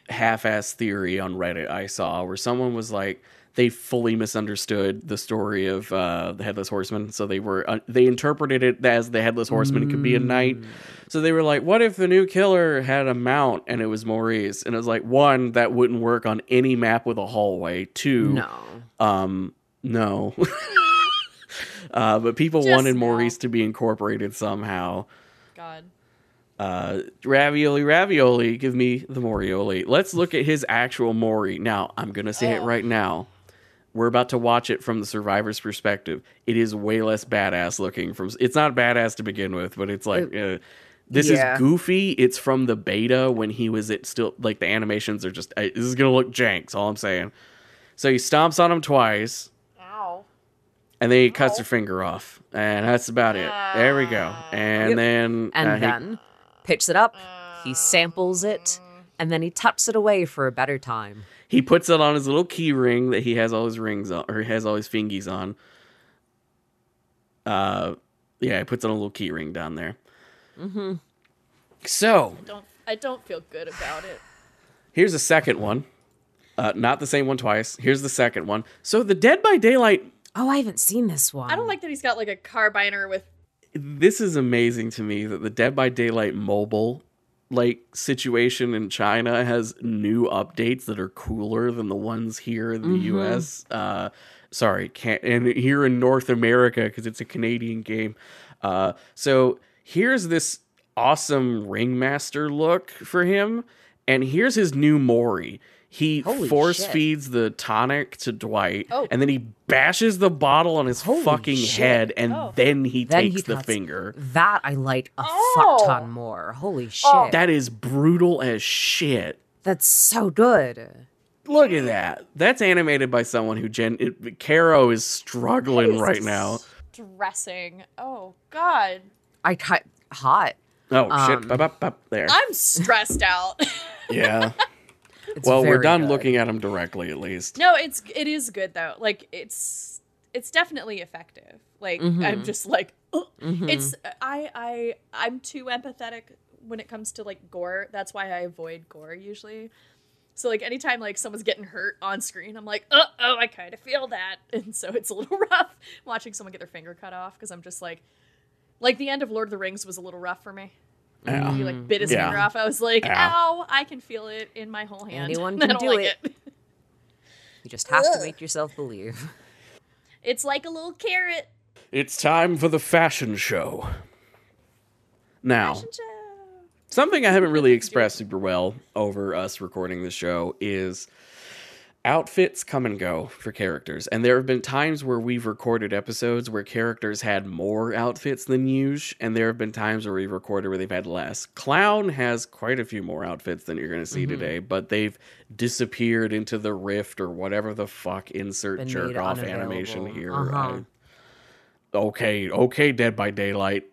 half-ass theory on reddit i saw where someone was like they fully misunderstood the story of uh, the headless horseman so they were uh, they interpreted it as the headless horseman could be a knight so they were like what if the new killer had a mount and it was maurice and it was like one that wouldn't work on any map with a hallway two no. Um, no. uh, but people Just wanted no. Maurice to be incorporated somehow. God. Uh, ravioli, ravioli, give me the Morioli. Let's look at his actual Mori. Now, I'm going to say it right now. We're about to watch it from the survivor's perspective. It is way less badass looking from it's not badass to begin with, but it's like uh, this yeah. is goofy. It's from the beta when he was it still like the animations are just uh, this is going to look janks, all I'm saying. So he stomps on him twice. Ow. and then he cuts her finger off, and that's about it. There we go. And Yep. then And uh, he- then picks it up, he samples it, and then he tucks it away for a better time. he, puts it on his little key ring that he has all his rings on, or he has all his fingies on. Uh, yeah, he puts on a little key ring down there. Mm-hmm. So Don't I don't feel good about it. here's a second one. Uh, not the same one twice. Here's the second one. So the Dead by Daylight Oh, I haven't seen this one. I don't like that he's got like a carbiner with this is amazing to me that the Dead by Daylight mobile like situation in China has new updates that are cooler than the ones here in the US. Uh sorry, can't and here in North America because it's a Canadian game. Uh so here's this awesome ringmaster look for him and here's his new Mori. He Holy force shit. feeds the tonic to Dwight, Oh. and then he bashes the bottle on his Holy fucking shit. head, and Oh. then he Then takes he the cuts- finger. That I like a Oh. fuck ton more. Holy oh. shit. Oh. That is brutal as shit. That's so good. Look at that. That's animated by someone who Jen it, Caro is struggling He's right now. dressing. Oh God. I cut hot. Oh shit! Um, Bop, bop, bop, there. I'm stressed out. yeah. It's well, we're done good. looking at them directly, at least. no, it's it is good though. Like it's it's definitely effective. Like Mhm. I'm just like "Ugh." Mhm. it's I I I'm too empathetic when it comes to like gore. That's why I avoid gore usually. So like anytime like someone's getting hurt on screen, I'm like, oh, oh, I kind of feel that, and so it's a little rough watching someone get their finger cut off because I'm just like, like the end of Lord of the Rings was a little rough for me. Yeah. He like bit his Yeah. finger off. I was like, Yeah. ow, I can feel it in my whole hand. Anyone I can don't do like it. you just have to make yourself believe. It's like a little carrot. It's time for the fashion show. Now, Fashion show. something I haven't really expressed super well over us recording the show is outfits come and go for characters. And there have been times where we've recorded episodes where characters had more outfits than usual, and there have been times where we've recorded where they've had less. Clown has quite a few more outfits than you're going to see Mm-hmm. today, but they've disappeared into the rift or whatever the fuck insert Been jerk off animation here. Uh-huh. I- okay, okay, Dead by Daylight.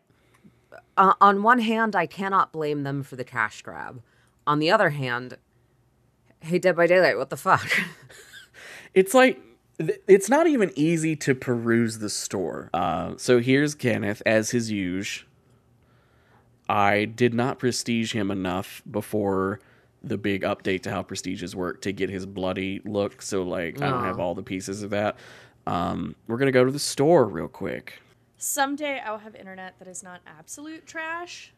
Uh, on one hand, I cannot blame them for the cash grab. On the other hand, hey, Dead by Daylight, what the fuck? it's like it's not even easy to peruse the store. Uh, so here's Kenneth as his usual. I did not prestige him enough before the big update to how prestiges work to get his bloody look. So like I don't have all the pieces of that. Um, we're gonna go to the store real quick. Someday I'll have internet that is not absolute trash.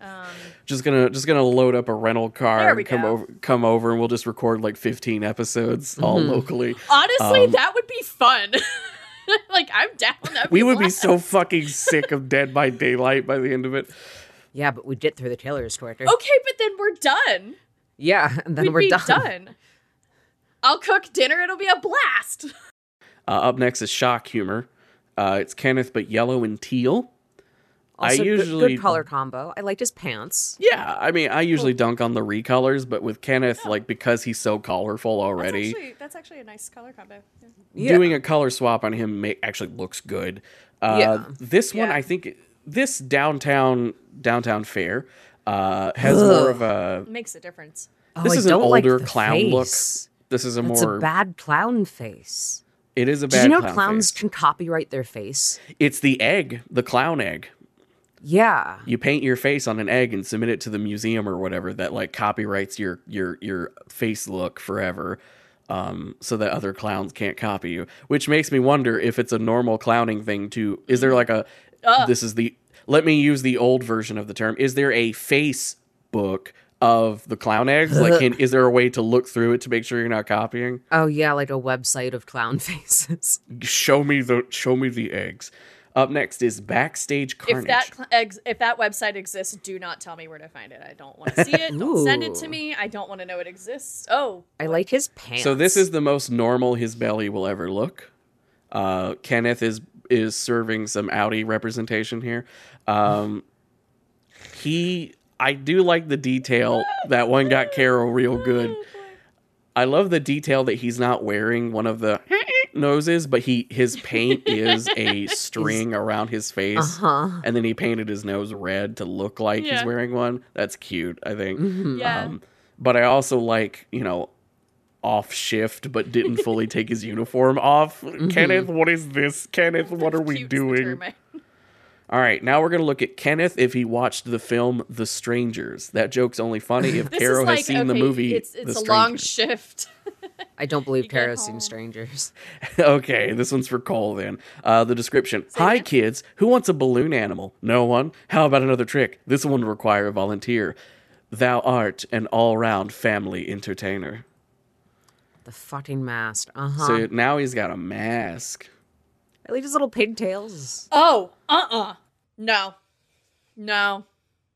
Um, Just gonna just gonna load up a rental car and come go. over come over and we'll just record like 15 episodes all Mm-hmm. locally. honestly, Um, that would be fun. like I'm down. That'd We be would be so fucking sick of Dead by Daylight by the end of it. yeah, but we'd get through the Taylor's Twitter. Okay, but then we're done. Yeah, and then We'd we're be done. done. I'll cook dinner. It'll be a blast. Uh, up next is shock humor. Uh, it's Kenneth, but yellow and teal. I Also, good- usually good color combo. I liked his pants. Yeah, I mean, I usually dunk on the recolors, but with Kenneth, like because he's so colorful already, That's actually, that's actually a nice color combo. Yeah. Yeah. doing a color swap on him ma- actually looks good. Uh, Yeah. This one, Yeah. I think, this downtown downtown fair uh, has more of a. It makes a difference. Oh, This I is an don't like older the clown look. face. This is a It's more. a bad clown face. it is a bad. Did you know clown clowns face. can copyright their face? It's the egg, the clown egg. Yeah. you paint your face on an egg and submit it to the museum or whatever that like copyrights your your your face look forever um so that other clowns can't copy you which makes me wonder if it's a normal clowning thing to is there like a this is the let me use the old version of the term is there a facebook of the clown eggs like can, is there a way to look through it to make sure you're not copying Oh yeah, like a website of clown faces. show me the show me the eggs up next is backstage carnage If that cl- ex- if that website exists, do not tell me where to find it. I don't want to see it. Don't send it to me. I don't want to know it exists. Oh, I like his pants. So this is the most normal his belly will ever look. Uh, Kenneth is is serving some Audi representation here. Um, he, I do like the detail that one got Caro real good. I love the detail that he's not wearing one of the noses, but he his paint is a string around his face, Uh-huh. and then he painted his nose red to look like he's wearing one. That's cute, I think. Mhm. yeah. Um, but I also like, you know, off shift, but didn't fully take his uniform off. Kenneth, what is this? Kenneth, what are we doing? All right, now we're going to look at Kenneth if he watched the film The Strangers. That joke's only funny if This Caro like has seen okay, the movie It's The it's a long shift. I don't believe You get seen strangers. okay, this one's for Cole then. Uh, the description Hi, again? kids. Who wants a balloon animal? No one? How about another trick? This one would require a volunteer. Thou art an all round family entertainer. The fucking mask. Uh huh. So now he's got a mask. At least his little pigtails. Oh, uh, uh no, no,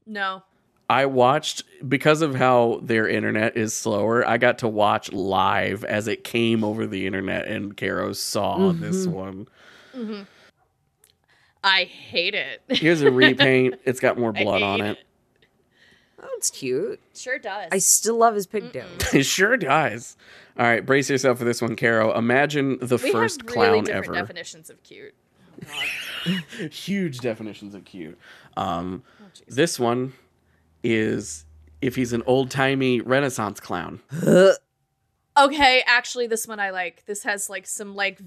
no. I watched because of how their internet is slower. I got to watch live as it came over the internet, and Caro saw this one. I hate it. Here's a repaint. It's got more blood on hate it. Oh, it's cute. Sure does. I still love his pigtails. It sure does. All right, brace yourself for this one, Caro. Imagine the we first have clown really different ever. definitions of cute. Oh, Huge definitions of cute. Um, Oh, this one is if he's an old timey Renaissance clown. Okay, actually, this one I like. This has like some like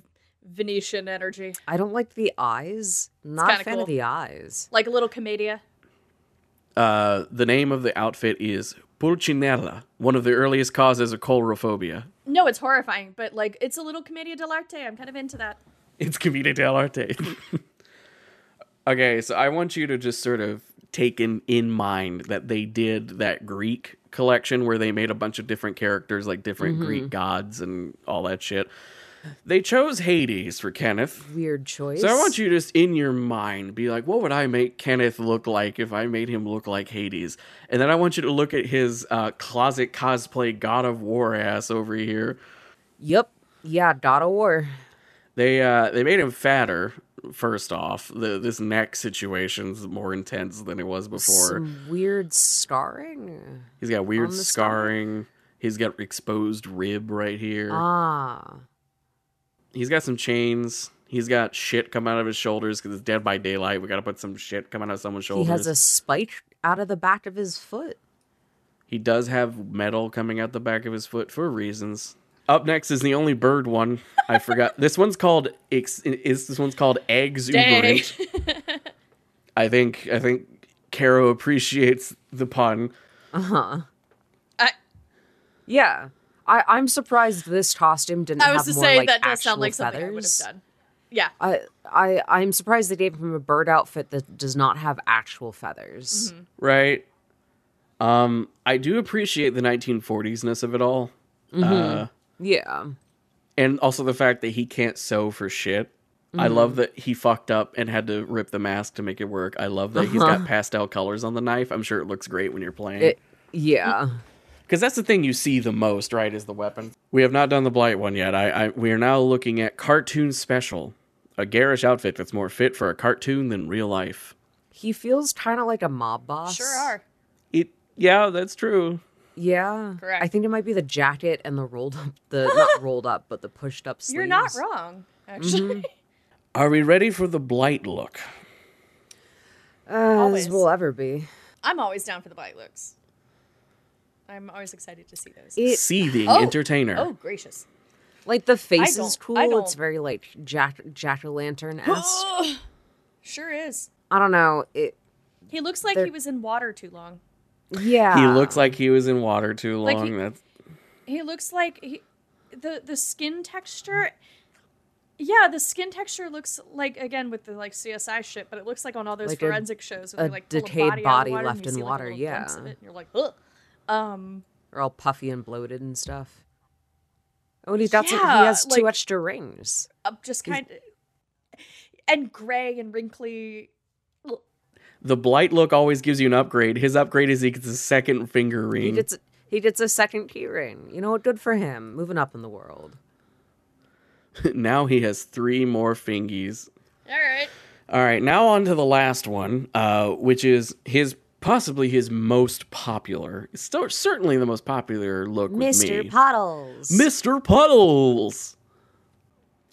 Venetian energy, I don't like the eyes. Not a kinda fan cool. of the eyes. like a little commedia. Uh, the name of the outfit is Pulcinella, one of the earliest causes of coulrophobia. No, it's horrifying, but like it's a little commedia dell'arte. I'm kind of into that. It's Commedia dell'arte. okay, so I want you to just sort of take in, in mind that they did that Greek collection where they made a bunch of different characters, like different Greek gods and all that shit. They chose Hades for Kenneth. Weird choice. So I want you to just in your mind be like, what would I make Kenneth look like if I made him look like Hades? And then I want you to look at his uh, closet cosplay God of War ass over here. Yep. Yeah, God of War. They uh, they made him fatter. First off, the this neck situation's more intense than it was before. Some weird scarring. He's got weird scarring. He's got exposed rib right here. Ah. He's got some chains. He's got shit come out of his shoulders because it's Dead by Daylight. We got to put some shit coming out of someone's shoulders. He has a spike out of the back of his foot. He does have metal coming out the back of his foot for reasons. Up next is the only bird one. I forgot. this one's called ex- is this one's called exuberant. I think I think Caro appreciates the pun. Uh huh. I, Yeah. I, I'm surprised this costume didn't I have was to more say like that does sound like something I would have done. Yeah, I, I I'm surprised they gave him a bird outfit that does not have actual feathers. Right. Um, I do appreciate the 1940s-ness of it all. Uh, Yeah. and also the fact that he can't sew for shit. I love mm-hmm. that he fucked up and had to rip the mask to make it work. I love that he's got uh-huh. pastel colors on the knife. I'm sure it looks great when you're playing. It, yeah. Because that's the thing you see the most, right? Is the weapon. We have not done the blight one yet. I, I we are now looking at cartoon special, a garish outfit that's more fit for a cartoon than real life. He feels kind of like a mob boss. sure are. It, yeah, that's true. Yeah. Correct. I think it might be the jacket and the rolled up, the not rolled up, but the pushed up sleeves. You're not wrong, actually. Are we ready for the blight look? Uh, Always. as will ever be. I'm always down for the bite looks. I'm always excited to see those. It Seething Oh. entertainer. oh, gracious. like the face don't- is I cool. don't- It's very like jack jack o' lantern esque. Sure is. I don't know. It He looks like They're- he was in water too long. Yeah. He looks like he was in water too Like long. he- That's He looks like he, the the skin texture. Yeah, the skin texture looks like again with the like CSI shit, but it looks like on all those Like a- forensic shows where a they like decayed body, body out of the water left in see, like, water, little yeah. of it, and you're like, ugh. Um, They're all puffy and bloated and stuff. Oh, and he's got some. He Yeah, has two extra rings. uh, just kind of and gray and wrinkly. The blight look always gives you an upgrade. His upgrade is he gets a second finger ring. He ring. gets he gets a second key ring. You know what? Good for him. Moving up in the world. now he has three more fingies. All right. All right, now on to the last one, uh, which is his possibly his most popular, still certainly the most popular look with Mr. me. Puddles. Mr. Puddles.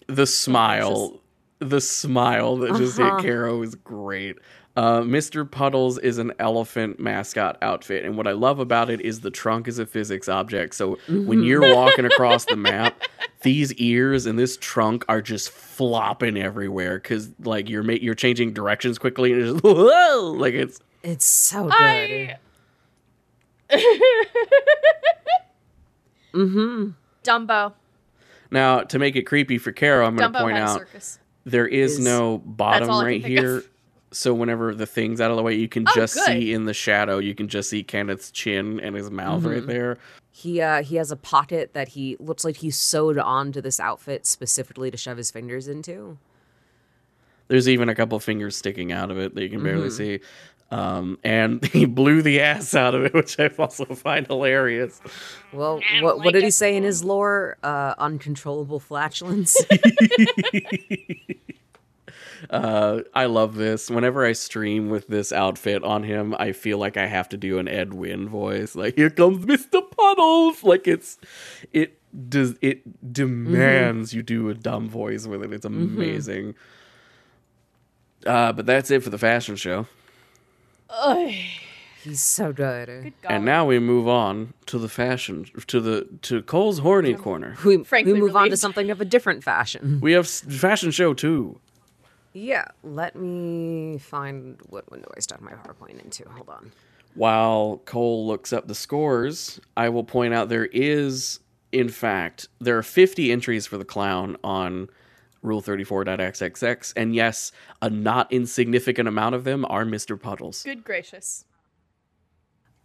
The smile, the smile that just Uh-huh. hit Caro is great. Uh, Mr. Puddles is an elephant mascot outfit, and what I love about it is the trunk is a physics object. So when you're walking across the map, these ears and this trunk are just flopping everywhere because like you're ma- you're changing directions quickly, and it's just whoa, like it's It's so good. I. Mm-hmm. Dumbo. now to make it creepy for Caro. I'm going to point out circus. there is, is- no bottom right here. of. Here. So whenever the thing's out of the way, you can Oh, just good. see in the shadow. You can just see Kenneth's chin and his mouth right there. He uh he has a pocket that he looks like he sewed onto this outfit specifically to shove his fingers into. There's even a couple fingers sticking out of it that you can barely see. Um, and he blew the ass out of it, which I also find hilarious. Well, what what did he say in his lore? Uh, uncontrollable flatulence. Uh, I love this. Whenever I stream with this outfit on him, I feel like I have to do an Ed Wynn voice. Like, here comes Mr. Puddles. Like it's it does it demands you do a dumb voice with it. It's amazing. Uh, but that's it for the fashion show. Ugh. He's so good. Good And now we move on to the fashion to the to Cole's horny corner. We, Frankly we move on to something of a different fashion. We have fashion show too. Yeah, let me find what window I stuck my PowerPoint into. Hold on. While Cole looks up the scores, I will point out there is, in fact, there are 50 entries for the clown on Rule 34.xxx, and yes, a not insignificant amount of them are Mr. Puddles. Good gracious.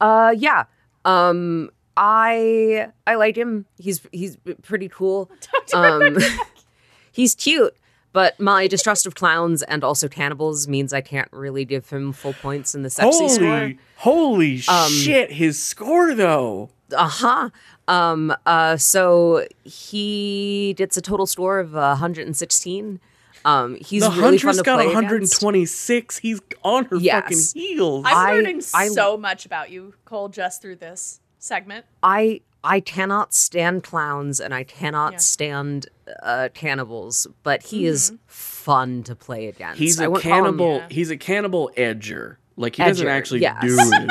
Uh, yeah. Um, I I like him. He's he's pretty cool. Um, he's cute. But my distrust of clowns and also cannibals means I can't really give him full points in the sexy score. Holy, holy shit! His score though. Uh-huh. Um uh so he gets a total score of uh, 116. Um he's The really fun Huntress to got play 126. He's on her Yes. fucking heels. I'm I- learning I- so much about you, Cole, just through this segment. I I cannot stand clowns and I cannot Yeah. stand uh, cannibals, but he is fun to play against. He's a wouldn't him- cannibal. Yeah. He's a cannibal edger. Like he doesn't actually yes. do it.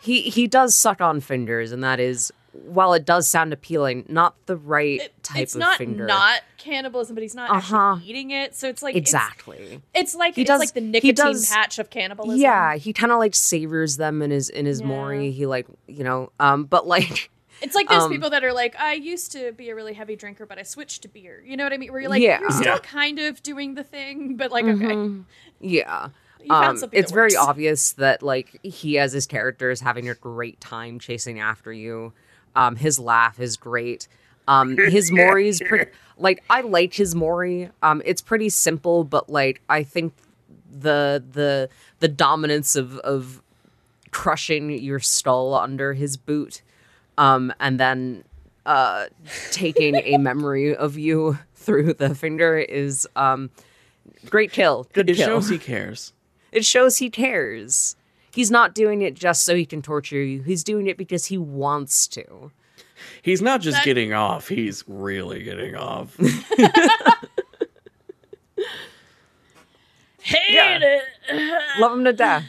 He he does suck on fingers, and that is while it does sound appealing, not the right It- type it's of not finger. not cannibalism, but he's not Uh-huh. actually eating it. So it's like exactly. It's, like He it's does- like the he nicotine does- patch of cannibalism. Yeah, he kind of like savors them in his in his Yeah. mori. He like you know, um, but like It's like those Um, people that are like, I used to be a really heavy drinker, but I switched to beer. You know what I mean? Where you're like, Yeah. you're still Yeah. kind of doing the thing, but like, okay, mhm. yeah. Um, it's very obvious that like he as his character is having a great time chasing after you. Um, his laugh is great. Um, his mori is pretty. Like I like his mori. Um, it's pretty simple, but like I think the the the dominance of of crushing your skull under his boot, um, and then uh, taking a memory of you through the finger is um, great kill. Good It kill. shows he cares. It shows he cares. He's not doing it just so he can torture you. He's doing it because he wants to. He's not just That- getting off. He's really getting off. Hate Yeah. it. Love him to death.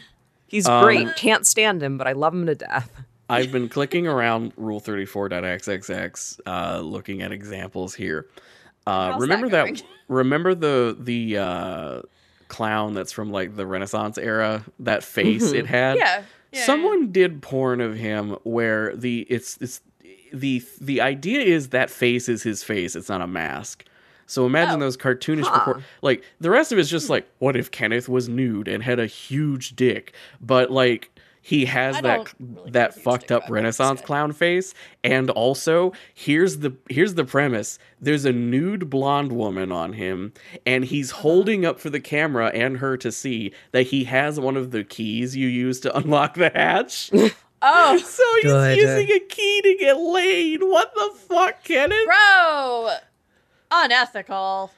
He's Um, great. Can't stand him, but I love him to death. I've been clicking around Rule 34.xxx, uh, looking at examples here. Uh, remember that that? remember the the uh, clown that's from like the Renaissance era. That face it had. Yeah. yeah. Someone did porn of him where the it's it's the the idea is that face is his face. It's not a mask. So imagine Oh. those cartoonish Huh. like the rest of it's just like what if Kenneth was nude and had a huge dick, but like he has I that really that have a huge fucked up Renaissance clown face, and also here's the here's the premise: there's a nude blonde woman on him, and he's Uh-huh. holding up for the camera and her to see that he has one of the keys you use to unlock the hatch. Oh, so he's Good. using a key to get laid. What the fuck, Kenneth? bro, unethical.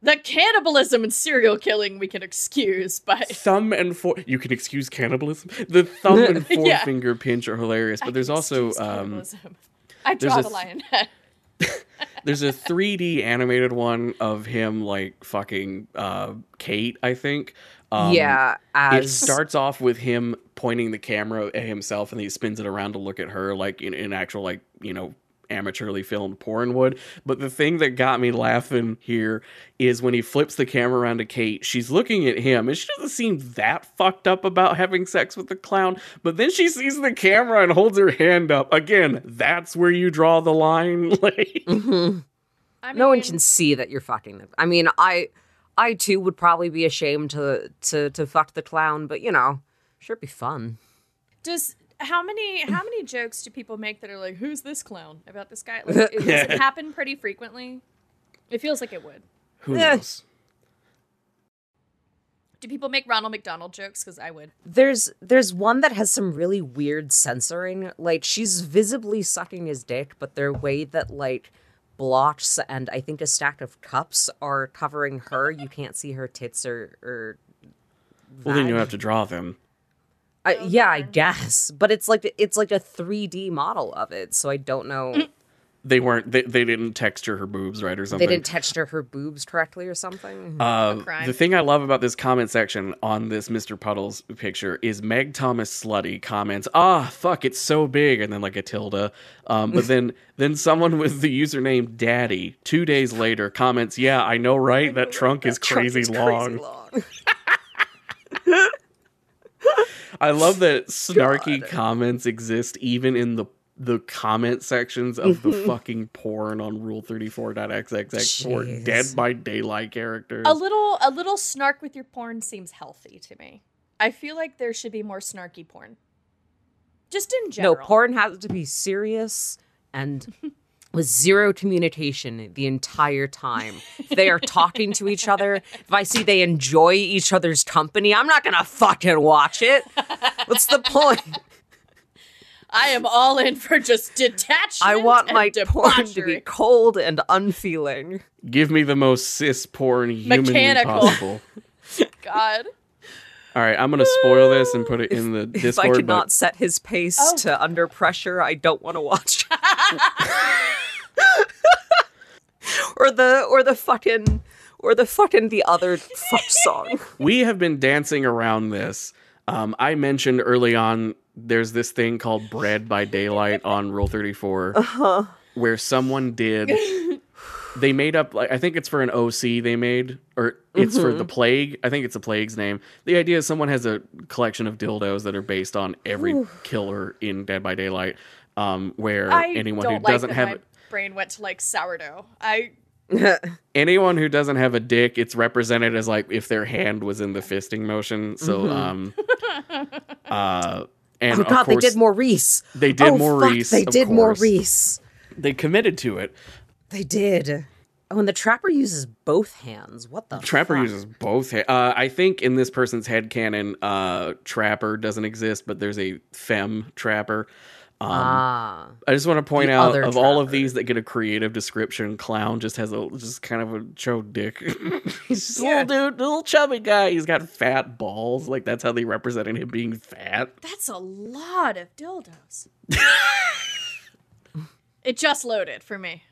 The cannibalism and serial killing we can excuse, but Thumb and four. You can excuse cannibalism. The thumb and Yeah. forefinger pinch are hilarious, but I there's can also excuse um. I draw the th- lioness. There's a 3D animated one of him like fucking uh, Kate, I think. Um, yeah, as It starts off with him pointing the camera at himself, and he spins it around to look at her, like in, in actual, like you know, amateurly filmed porn would. But the thing that got me laughing here is when he flips the camera around to Kate. She's looking at him, and she doesn't seem that fucked up about having sex with the clown. But then she sees the camera and holds her hand up. Again, that's where you draw the line. like, Mhm. I no one can see that you're fucking them. I mean, I I too would probably be ashamed to to to fuck the clown, but you know, sure it'd be fun. Does how many how many jokes do people make that are like, "Who's this clown?" about this guy? Like, it- does it happen pretty frequently? It feels like it would. who Eh. knows? Do people make Ronald McDonald jokes? Because I would. There's there's one that has some really weird censoring. Like she's visibly sucking his dick, but their way that like blocks and I think a stack of cups are covering her. You can't see her tits or or. Well, then you have to draw them. I, yeah, I guess, but it's like it's like a 3D model of it, so I don't know. they weren't they, they didn't texture her boobs right or something. They didn't texture her boobs correctly or something. Uh, the thing I love about this comment section on this Mr. Puddles picture is Meg Thomas Slutty comments, "Ah, fuck, it's so big," and then like a tilde. Um, but then then someone with the username Daddy two days later comments, "Yeah, I know, right? That trunk is Trunk crazy is long." crazy long. I love that snarky comments exist even in the the comment sections of the fucking porn on Rule Thirty Four XXX for Dead by Daylight characters. A little a little snark with your porn seems healthy to me. I feel like there should be more snarky porn. Just in general. No, porn has to be serious and with zero communication the entire time. If they are talking to each other, if I see they enjoy each other's company, I'm not gonna fucking watch it. What's the point? I am all in for just detachment. I want and my porn to be cold and unfeeling. Give me the most cis porn humanly Mechanical. possible. God. All right, I'm gonna spoil this and put it in the discord. If I Discord. cannot But set his pace Oh. to under pressure, I don't want to watch. or the or the fucking or the fucking the other fuck song. we have been dancing around this. Um, I mentioned early on there's this thing called Bread by Daylight on Rule 34 Uh-huh. where someone did they made up like I think it's for an OC they made or it's for Mm-hmm. the plague. I think it's a plague's name. The idea is someone has a collection of dildos that are based on every killer in Dead by Daylight. Um, where I anyone who like doesn't have my brain went to like sourdough. I anyone who doesn't have a dick, it's represented as like if their hand was in the fisting motion. So, um, uh, and Mm-hmm. Oh of god, they course, did Maurice. They did oh, Maurice. Fuck, they did course. Maurice. They committed to it. They did. Oh, and the trapper uses both hands. What the Trapper fuck? uses both. Ha- uh, I think in this person's head canon, uh, Trapper doesn't exist, but there's a femme Trapper. Um, Ah. I just want to point out of all of these that get a creative description, clown just has a just kind of a chode dick. He's just a little dude, little chubby guy. He's got fat balls. Like that's how they represented him being fat. that's a lot of dildos. it just loaded for me.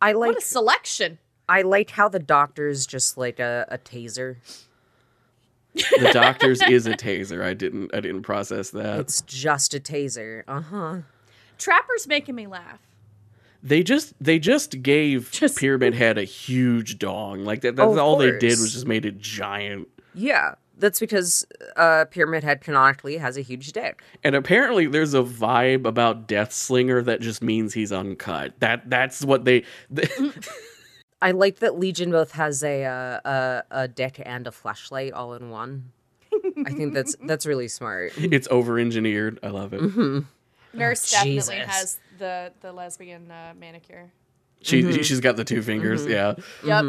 I like What a selection. I like how the doctor's just like a, a taser. The doctor's is a taser. I didn't I didn't process that. It's just a taser. Uh-huh. Trapper's making me laugh. They just they just gave Just- Pyramid Head a huge dong. Like that, that's Oh, of all they did was just made it giant. Yeah. That's because uh Pyramid Head canonically has a huge dick. And apparently there's a vibe about Death Slinger that just means he's uncut. That that's what they I like that Legion both has a uh, a a dick and a flashlight all in one. I think that's that's really smart. it's over engineered. I love it. Mm-hmm. Nurse definitely Jesus. has the the lesbian uh, manicure. She Mm-hmm. she's got the two fingers. Yeah. Yep.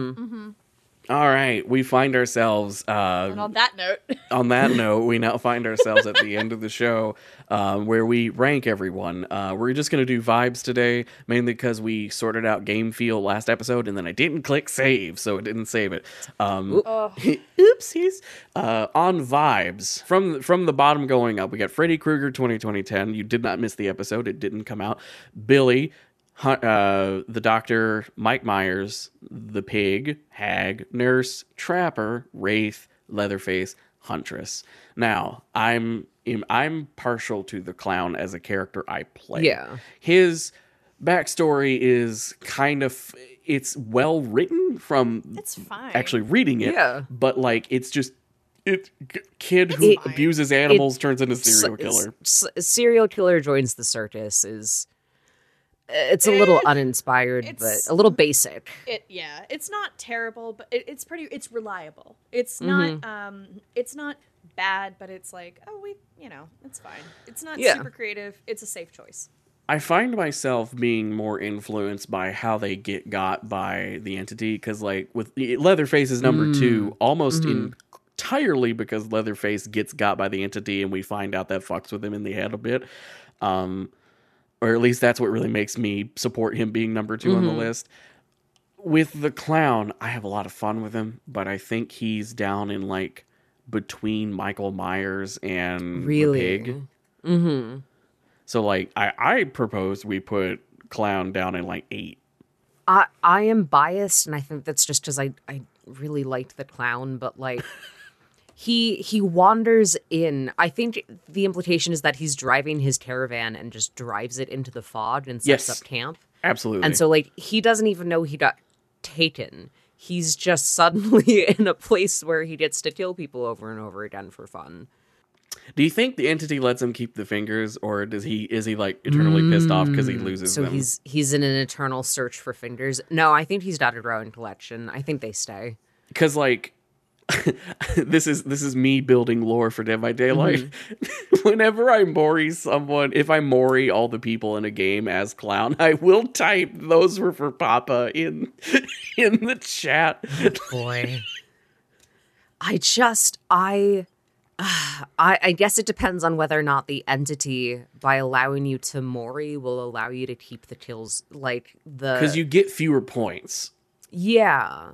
All right, we find ourselves uh, And on that note, on that note, we now find ourselves at the end of the show um, where we rank everyone. Uh, we're just going to do vibes today, mainly because we sorted out game feel last episode and then I didn't click save, so it didn't save it. Um, oh, oopsies. Uh, on vibes, from, from the bottom going up, we got Freddy Krueger 202010. You did not miss the episode, it didn't come out. Billy. Hu- Uh, the doctor, Mike Myers, the pig, hag, nurse, trapper, wraith, Leatherface, Huntress. Now, I'm I'm partial to the clown as a character I play. Yeah. His backstory is kind of it's well written from it's fine. actually reading it. Yeah. But like it's just it g- kid who It- abuses animals turns into serial killer. s- s- serial killer joins the circus is it's a little uninspired but a little basic. it yeah it's not terrible but it, it's pretty it's reliable it's Mm-hmm. not um it's not bad but it's like oh we you know it's fine it's not Yeah. super creative it's a safe choice I find myself being more influenced by how they get got by the entity because, like, with Leatherface is number two, almost entirely because Leatherface gets got by the entity, and we find out that fucks with him in the head a bit. Um, or at least that's what really makes me support him being number 2 on the list. With the clown, I have a lot of fun with him, but I think he's down in like between Michael Myers and the Really? pig. Mm-hmm. So like I I propose we put clown down in like eight. I I am biased, and I think that's just because I I really liked the clown, but like. He he wanders in. I think the implication is that he's driving his caravan and just drives it into the fog and sets Yes. up camp. Absolutely. And so like he doesn't even know he got taken. He's just suddenly in a place where he gets to kill people over and over again for fun. do you think the entity lets him keep the fingers, or does he is he like eternally pissed off because he loses Mm, So them? he's he's in an eternal search for fingers. No, I think he's got a growing collection. I think they stay. because like this is this is me building lore for Dead by Daylight. Mm-hmm. Whenever I Mori someone, if I Mori all the people in a game as clown, I will type those were for Papa in in the chat. Boy. I just I I I guess it depends on whether or not the entity by allowing you to mori will allow you to keep the kills like the Because you get fewer points. Yeah.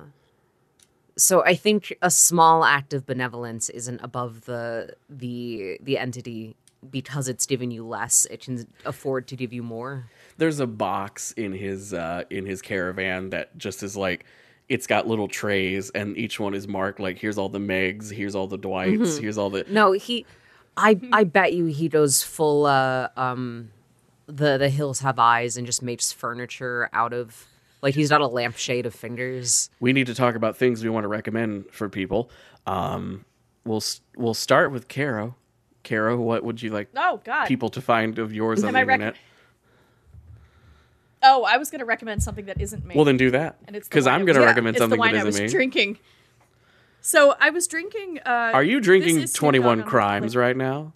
So I think a small act of benevolence isn't above the the the entity because it's giving you less. It can afford to give you more. There's a box in his uh in his caravan that just is like it's got little trays and each one is marked like here's all the Megs, here's all the Dwights, Mm-hmm. here's all the No, he I I bet you he goes full uh um the the hills have eyes and just makes furniture out of like he's not got a lampshade of fingers. we need to talk about things we want to recommend for people. Um, we'll we'll start with Caro. Caro, what would you like Oh God. people to find of yours on Am the I rec- internet? oh, I was gonna recommend something that isn't me. well, then do that. and it's Because I'm going to was- recommend it's something the wine that I was isn't me. drinking. So I was drinking. Uh, Are you drinking 21 Dogg on the Crimes Liquid- right now?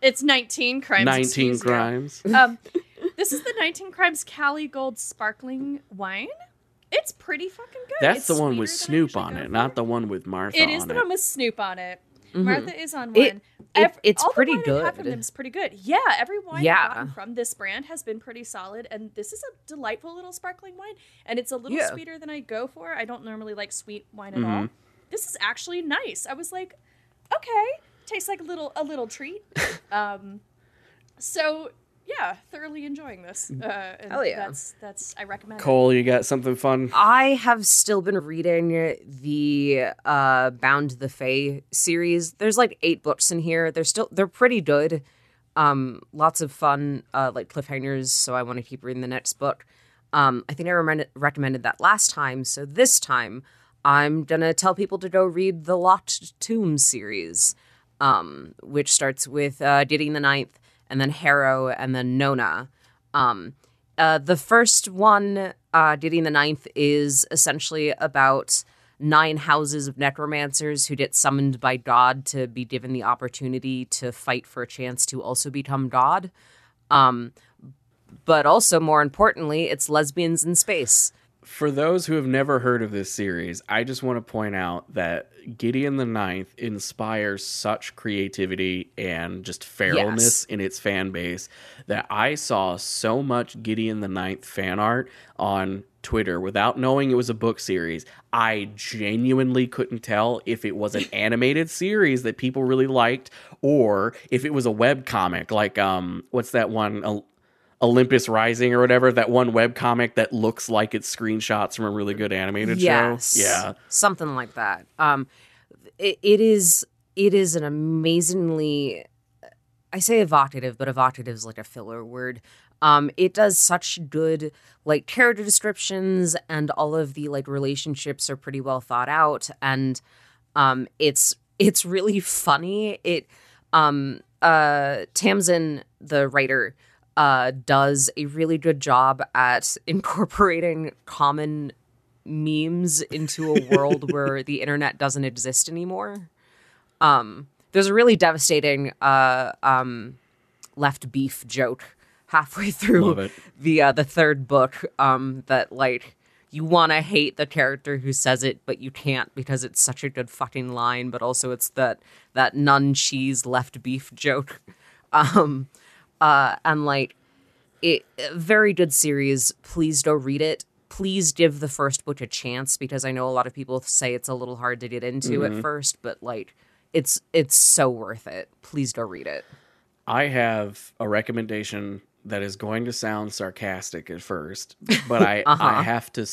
It's 19 crimes. 19. Crimes. Um, this is the 19 Crimes Cali Gold Sparkling Wine. It's pretty fucking good. That's It's the one with sweeter than I Snoop on it, go not the one with Martha It is on the it. one with Snoop on it. Martha is on Mm-hmm. It- one. it's all the pretty wine I've had good. from them is pretty good. Yeah, every wine Yeah. Gotten from this brand has been pretty solid, and this is a delightful little sparkling wine, and it's a little Yeah. sweeter than I go for. I don't normally like sweet wine at Mm-hmm. all. This is actually nice. I was like, okay, tastes like a little a little treat. um, so yeah, thoroughly enjoying this. Uh, and Hell yeah. That's that's I recommend. it. Cole, you got something fun? I have still been reading the uh Bound the Fae series. There's like eight books in here. They're still they're pretty good. Um lots of fun uh like cliffhangers, so I want to keep reading the next book. Um I think I recommended recommended that last time, so this time I'm going to tell people to go read the Locked Tomb series. Um which starts with uh Gideon the Ninth and then Harrow and then Nona. Um uh, the first one, uh, Gideon the Ninth, is essentially about nine houses of necromancers who get summoned by God to be given the opportunity to fight for a chance to also become God. Um, but also, more importantly, it's lesbians in space. For those who have never heard of this series, I just want to point out that Gideon the Ninth inspires such creativity and just feralness Yes. in its fan base that I saw so much Gideon the Ninth fan art on Twitter without knowing it was a book series. I genuinely couldn't tell if it was an animated series that people really liked or if it was a web comic like um what's that one Olympus Rising or whatever, that one web comic that looks like it's screenshots from a really good animated yes, show. Yeah. something like that. Um, it, it is it is an amazingly I say evocative, but evocative is like a filler word. Um, it does such good like character descriptions and all of the like relationships are pretty well thought out and um it's it's really funny. It um uh Tamsyn, the writer, uh does a really good job at incorporating common memes into a world where the internet doesn't exist anymore. Um, there's a really devastating uh, um, left beef joke halfway through the uh, the third book um, that like you want to hate the character who says it, but you can't because it's such a good fucking line. But also, it's that that nun cheese left beef joke, um, uh, and like it a very good series. Please go read it. Please give the first book a chance because I know a lot of people say it's a little hard to get into Mm-hmm. at first, but like it's it's so worth it. Please go read it. I have a recommendation that is going to sound sarcastic at first, but I Uh-huh. I have to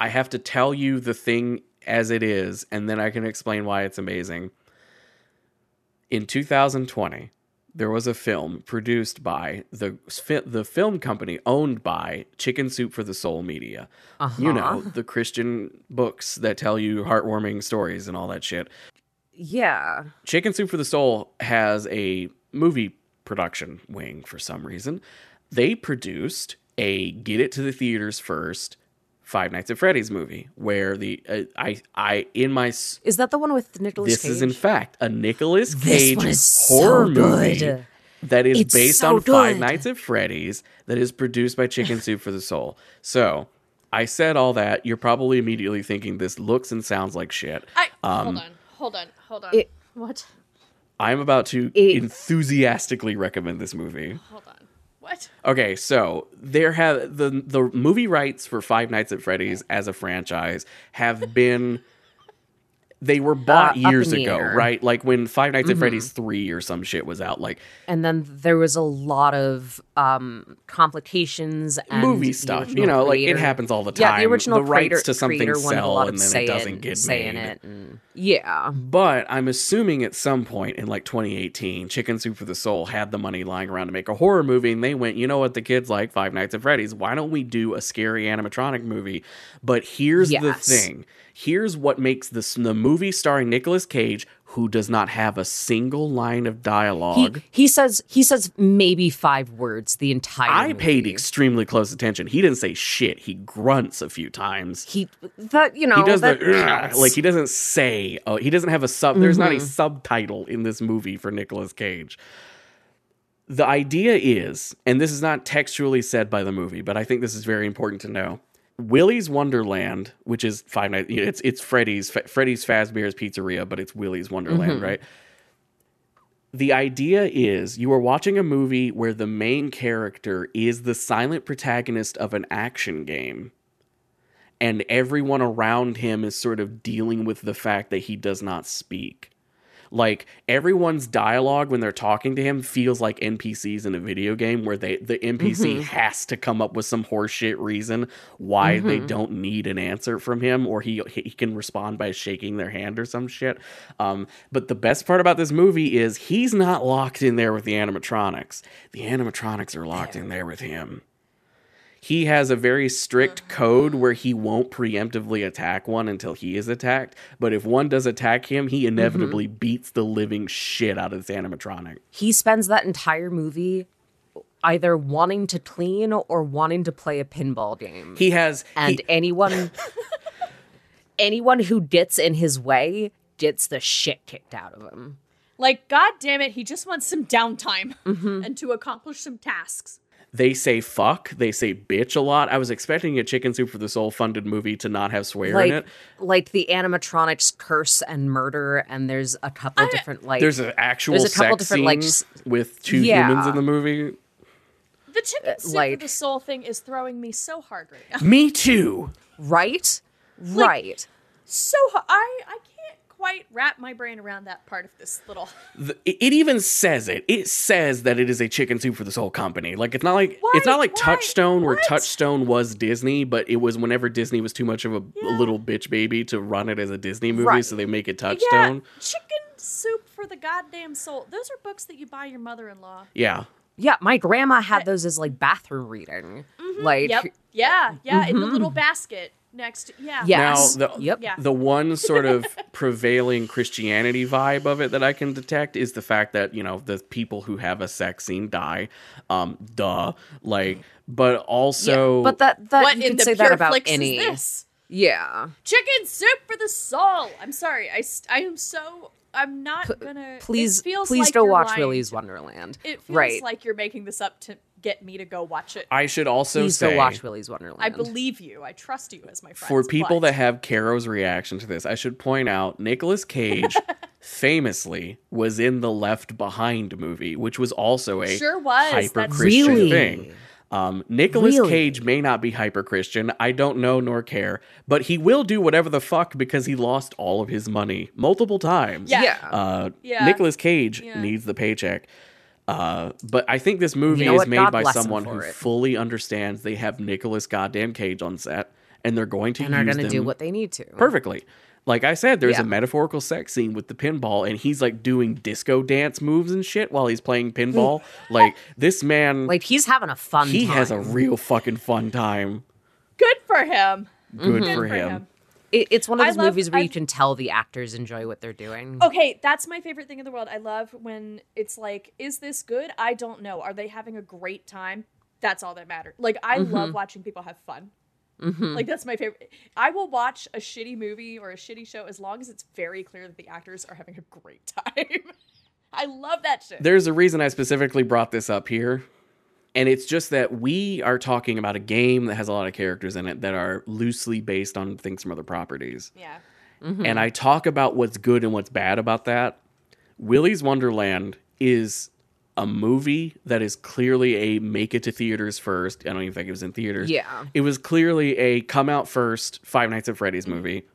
I have to tell you the thing as it is, and then I can explain why it's amazing. In 2020, there was a film produced by the the film company owned by Chicken Soup for the Soul Media. You know, uh-huh. the Christian books that tell you heartwarming stories and all that shit. Yeah. Chicken Soup for the Soul has a movie production wing for some reason. They produced a get it to the theaters first Five Nights at Freddy's movie where the uh, I I in my s- Is that the one with Nicolas this Cage? is in fact a Nicolas This Cage one is horror so movie good. that is It's based so on Five good. Nights at Freddy's that is produced by Chicken Soup for the Soul. So I said all that. You're probably immediately thinking this looks and sounds like shit. I Um, hold on, hold on, hold on. It- what? I'm about to It- enthusiastically recommend this movie. Hold on. What? Okay, so there have the the movie rights for Five Nights at Freddy's as a franchise have been they were bought Uh, years ago, air. right? Like when Five Nights at Freddy's 3 or some shit was out, like and then there was a lot of um complications and movie stuff. You know, like it happens all the time. Yeah, the original the rights to something creator sell and then it doesn't in, get made. it. And, yeah. But I'm assuming at some point in like 2018, Chicken Soup for the Soul had the money lying around to make a horror movie, and they went, you know what, the kids like Five Nights at Freddy's. Why don't we do a scary animatronic movie? But here's the thing. Here's what makes this the movie starring Nicolas Cage, who does not have a single line of dialogue. he says he says maybe five words the entire I paid extremely close attention. He didn't say shit. He grunts a few times. he that you know he does the like he doesn't say oh he doesn't have a sub there's not a Mm-hmm. subtitle in this movie for Nicolas Cage. The idea is, and this is not textually said by the movie, but I think this is very important to know. Willy's Wonderland, which is Five Nights, it's it's Freddy's Freddy's Fazbear's Pizzeria, but it's Willy's Wonderland, Mm-hmm. right? The idea is you are watching a movie where the main character is the silent protagonist of an action game and everyone around him is sort of dealing with the fact that he does not speak. Like everyone's dialogue when they're talking to him feels like NPCs in a video game where they the NPC has to come up with some horseshit reason why they don't need an answer from him or he he can respond by shaking their hand or some shit. Um, but the best part about this movie is he's not locked in there with the animatronics. The animatronics are locked in there with him he has a very strict code where he won't preemptively attack one until he is attacked. But if one does attack him, he inevitably beats the living shit out of this animatronic. he spends that entire movie either wanting to clean or wanting to play a pinball game. He has and he- anyone anyone who gets in his way gets the shit kicked out of him. Like, god damn it, he just wants some downtime Mm-hmm. and to accomplish some tasks. They say fuck, they say bitch a lot. I was expecting a Chicken Soup for the Soul funded movie to not have swear Like in it. like the animatronics curse and murder and there's a couple different like There's an actual there's a couple sex different, like, scene s- with two Yeah. humans in the movie. The chicken uh, soup like- for the soul thing is throwing me so hard right now. Me too. right? right. So I I can't quite wrap my brain around that part of this little. The- it it even says it. It says that it is a chicken soup for the soul company. Like it's not like Why- it's not like why- Touchstone where what? Touchstone was Disney, but it was whenever Disney was too much of a, a little bitch baby to run it as a Disney movie, Right. so they make it Yeah, Touchstone. chicken soup for the goddamn soul. Those are books that you buy your mother-in-law. Yeah. Yeah, my grandma had those as like bathroom reading. Mm-hmm. Like Yep. Yeah, yeah, in the little mm-hmm. basket next. Yeah. Yes. Now the Yep. Yeah. the one sort of prevailing Christianity vibe of it that I can detect is the fact that you know the people who have a sex scene die, um, duh, like, but also, but that that What you in could the say pure that about flicks any this? Yeah. Chicken soup for the soul. I'm sorry. I I am so. I'm not gonna. Please it feels please like go you're watch lying Willy's Wonderland. It feels right. like you're making this up to get me to go watch it. I should also please say go watch Willy's Wonderland. I believe you. I trust you as my friend. for people that have Caro's reaction to this, I should point out Nicolas Cage famously was in the Left Behind movie, which was also a Sure was. hyper That's Christian Really? thing. Um, Nicolas Really? Cage may not be hyper Christian. I don't know nor care, but he will do whatever the fuck because he lost all of his money multiple times. Yeah. Yeah. Uh, Yeah. Nicolas Cage Yeah. needs the paycheck. Uh, but I think this movie know is what? made God by someone who it. fully understands they have Nicolas goddamn Cage on set, and they're going to and are going to them do what they need to. perfectly. Like I said, there's Yeah. a metaphorical sex scene with the pinball, and he's like doing disco dance moves and shit while he's playing pinball. like this man, Like he's having a fun. he time. has a real fucking fun time. Good for him. Good Mm-hmm. for For him. him. It- it's one of those love- movies where I- you can tell the actors enjoy what they're doing. Okay, that's my favorite thing in the world. I love when it's like, is this good? I don't know. Are they having a great time? That's all that matters. Like, I Mm-hmm. love watching people have fun. Like, that's my favorite. I will watch a shitty movie or a shitty show as long as it's very clear that the actors are having a great time. I love that shit. There's a reason I specifically brought this up here. And it's just that we are talking about a game that has a lot of characters in it that are loosely based on things from other properties. yeah. Mm-hmm. And I talk about what's good and what's bad about that. Willy's Wonderland is a movie that is clearly a make it to theaters first. I don't even think it was in theaters. Yeah. It was clearly a come out first Five Nights at Freddy's movie.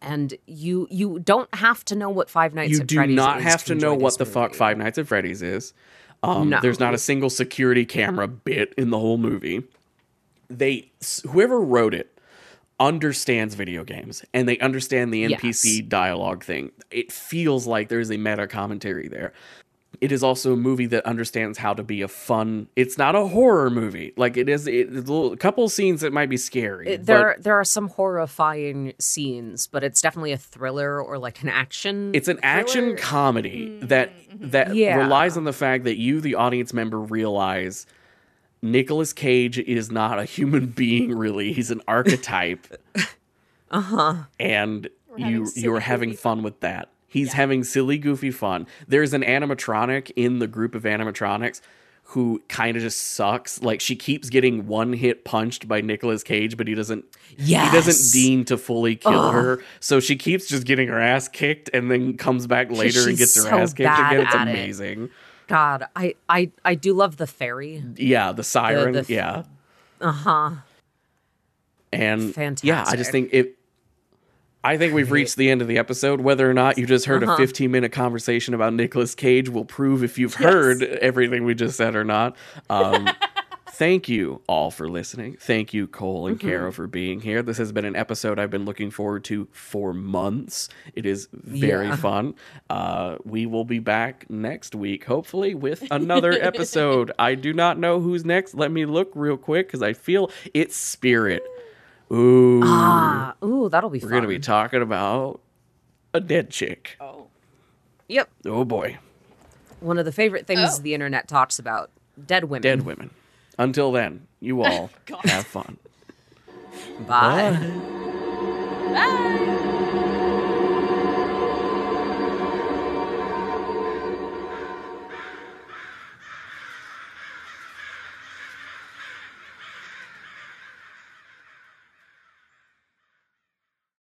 And you you don't have to know what Five Nights you at do not have to know what this the fuck. Five Nights at Freddy's is. Um, No. There's not a single security camera bit in the whole movie. They whoever wrote it understands video games and they understand the NPC Yes. dialogue thing. It feels like there's a meta commentary there. It is also a movie that understands how to be a fun. It's not a horror movie. Like it is. It, a couple scenes that might be scary. It- but there there are some horrifying scenes, but it's definitely a thriller or like an action. it's an action thriller. comedy that that Yeah. relies on the fact that you the audience member realize Nicolas Cage is not a human being really he's an archetype uh-huh. and having you you're having fun with that he's having silly goofy fun there's an animatronic in the group of animatronics who kind of just sucks like she keeps getting one hit punched by Nicolas Cage but he doesn't Yes. he doesn't deign to fully kill her, so she keeps just getting her ass kicked, and then comes back later and gets her so ass kicked again. It's at it. amazing. God, I I I do love the fairy. Yeah, the siren. the f- yeah, Uh-huh. and yeah, I just think it. I think we've reached the end of the episode. Whether or not you just heard Uh-huh. a 15 minute conversation about Nicolas Cage will prove if you've heard everything we just said or not. Um, thank you all for listening. Thank you, Cole and Mm-hmm. Caro, for being here. This has been an episode I've been looking forward to for months. It is very Yeah. fun. Uh, we will be back next week, hopefully, with another episode. I do not know who's next. Let me look real quick because I feel it's Spirit. Ooh. Ah, ooh, that'll be fun. We're going to be talking about a dead chick. Oh. Yep. Oh boy. One of the favorite things Oh. the internet talks about. Dead women. Dead women. Until then, you all have fun. Bye. Bye.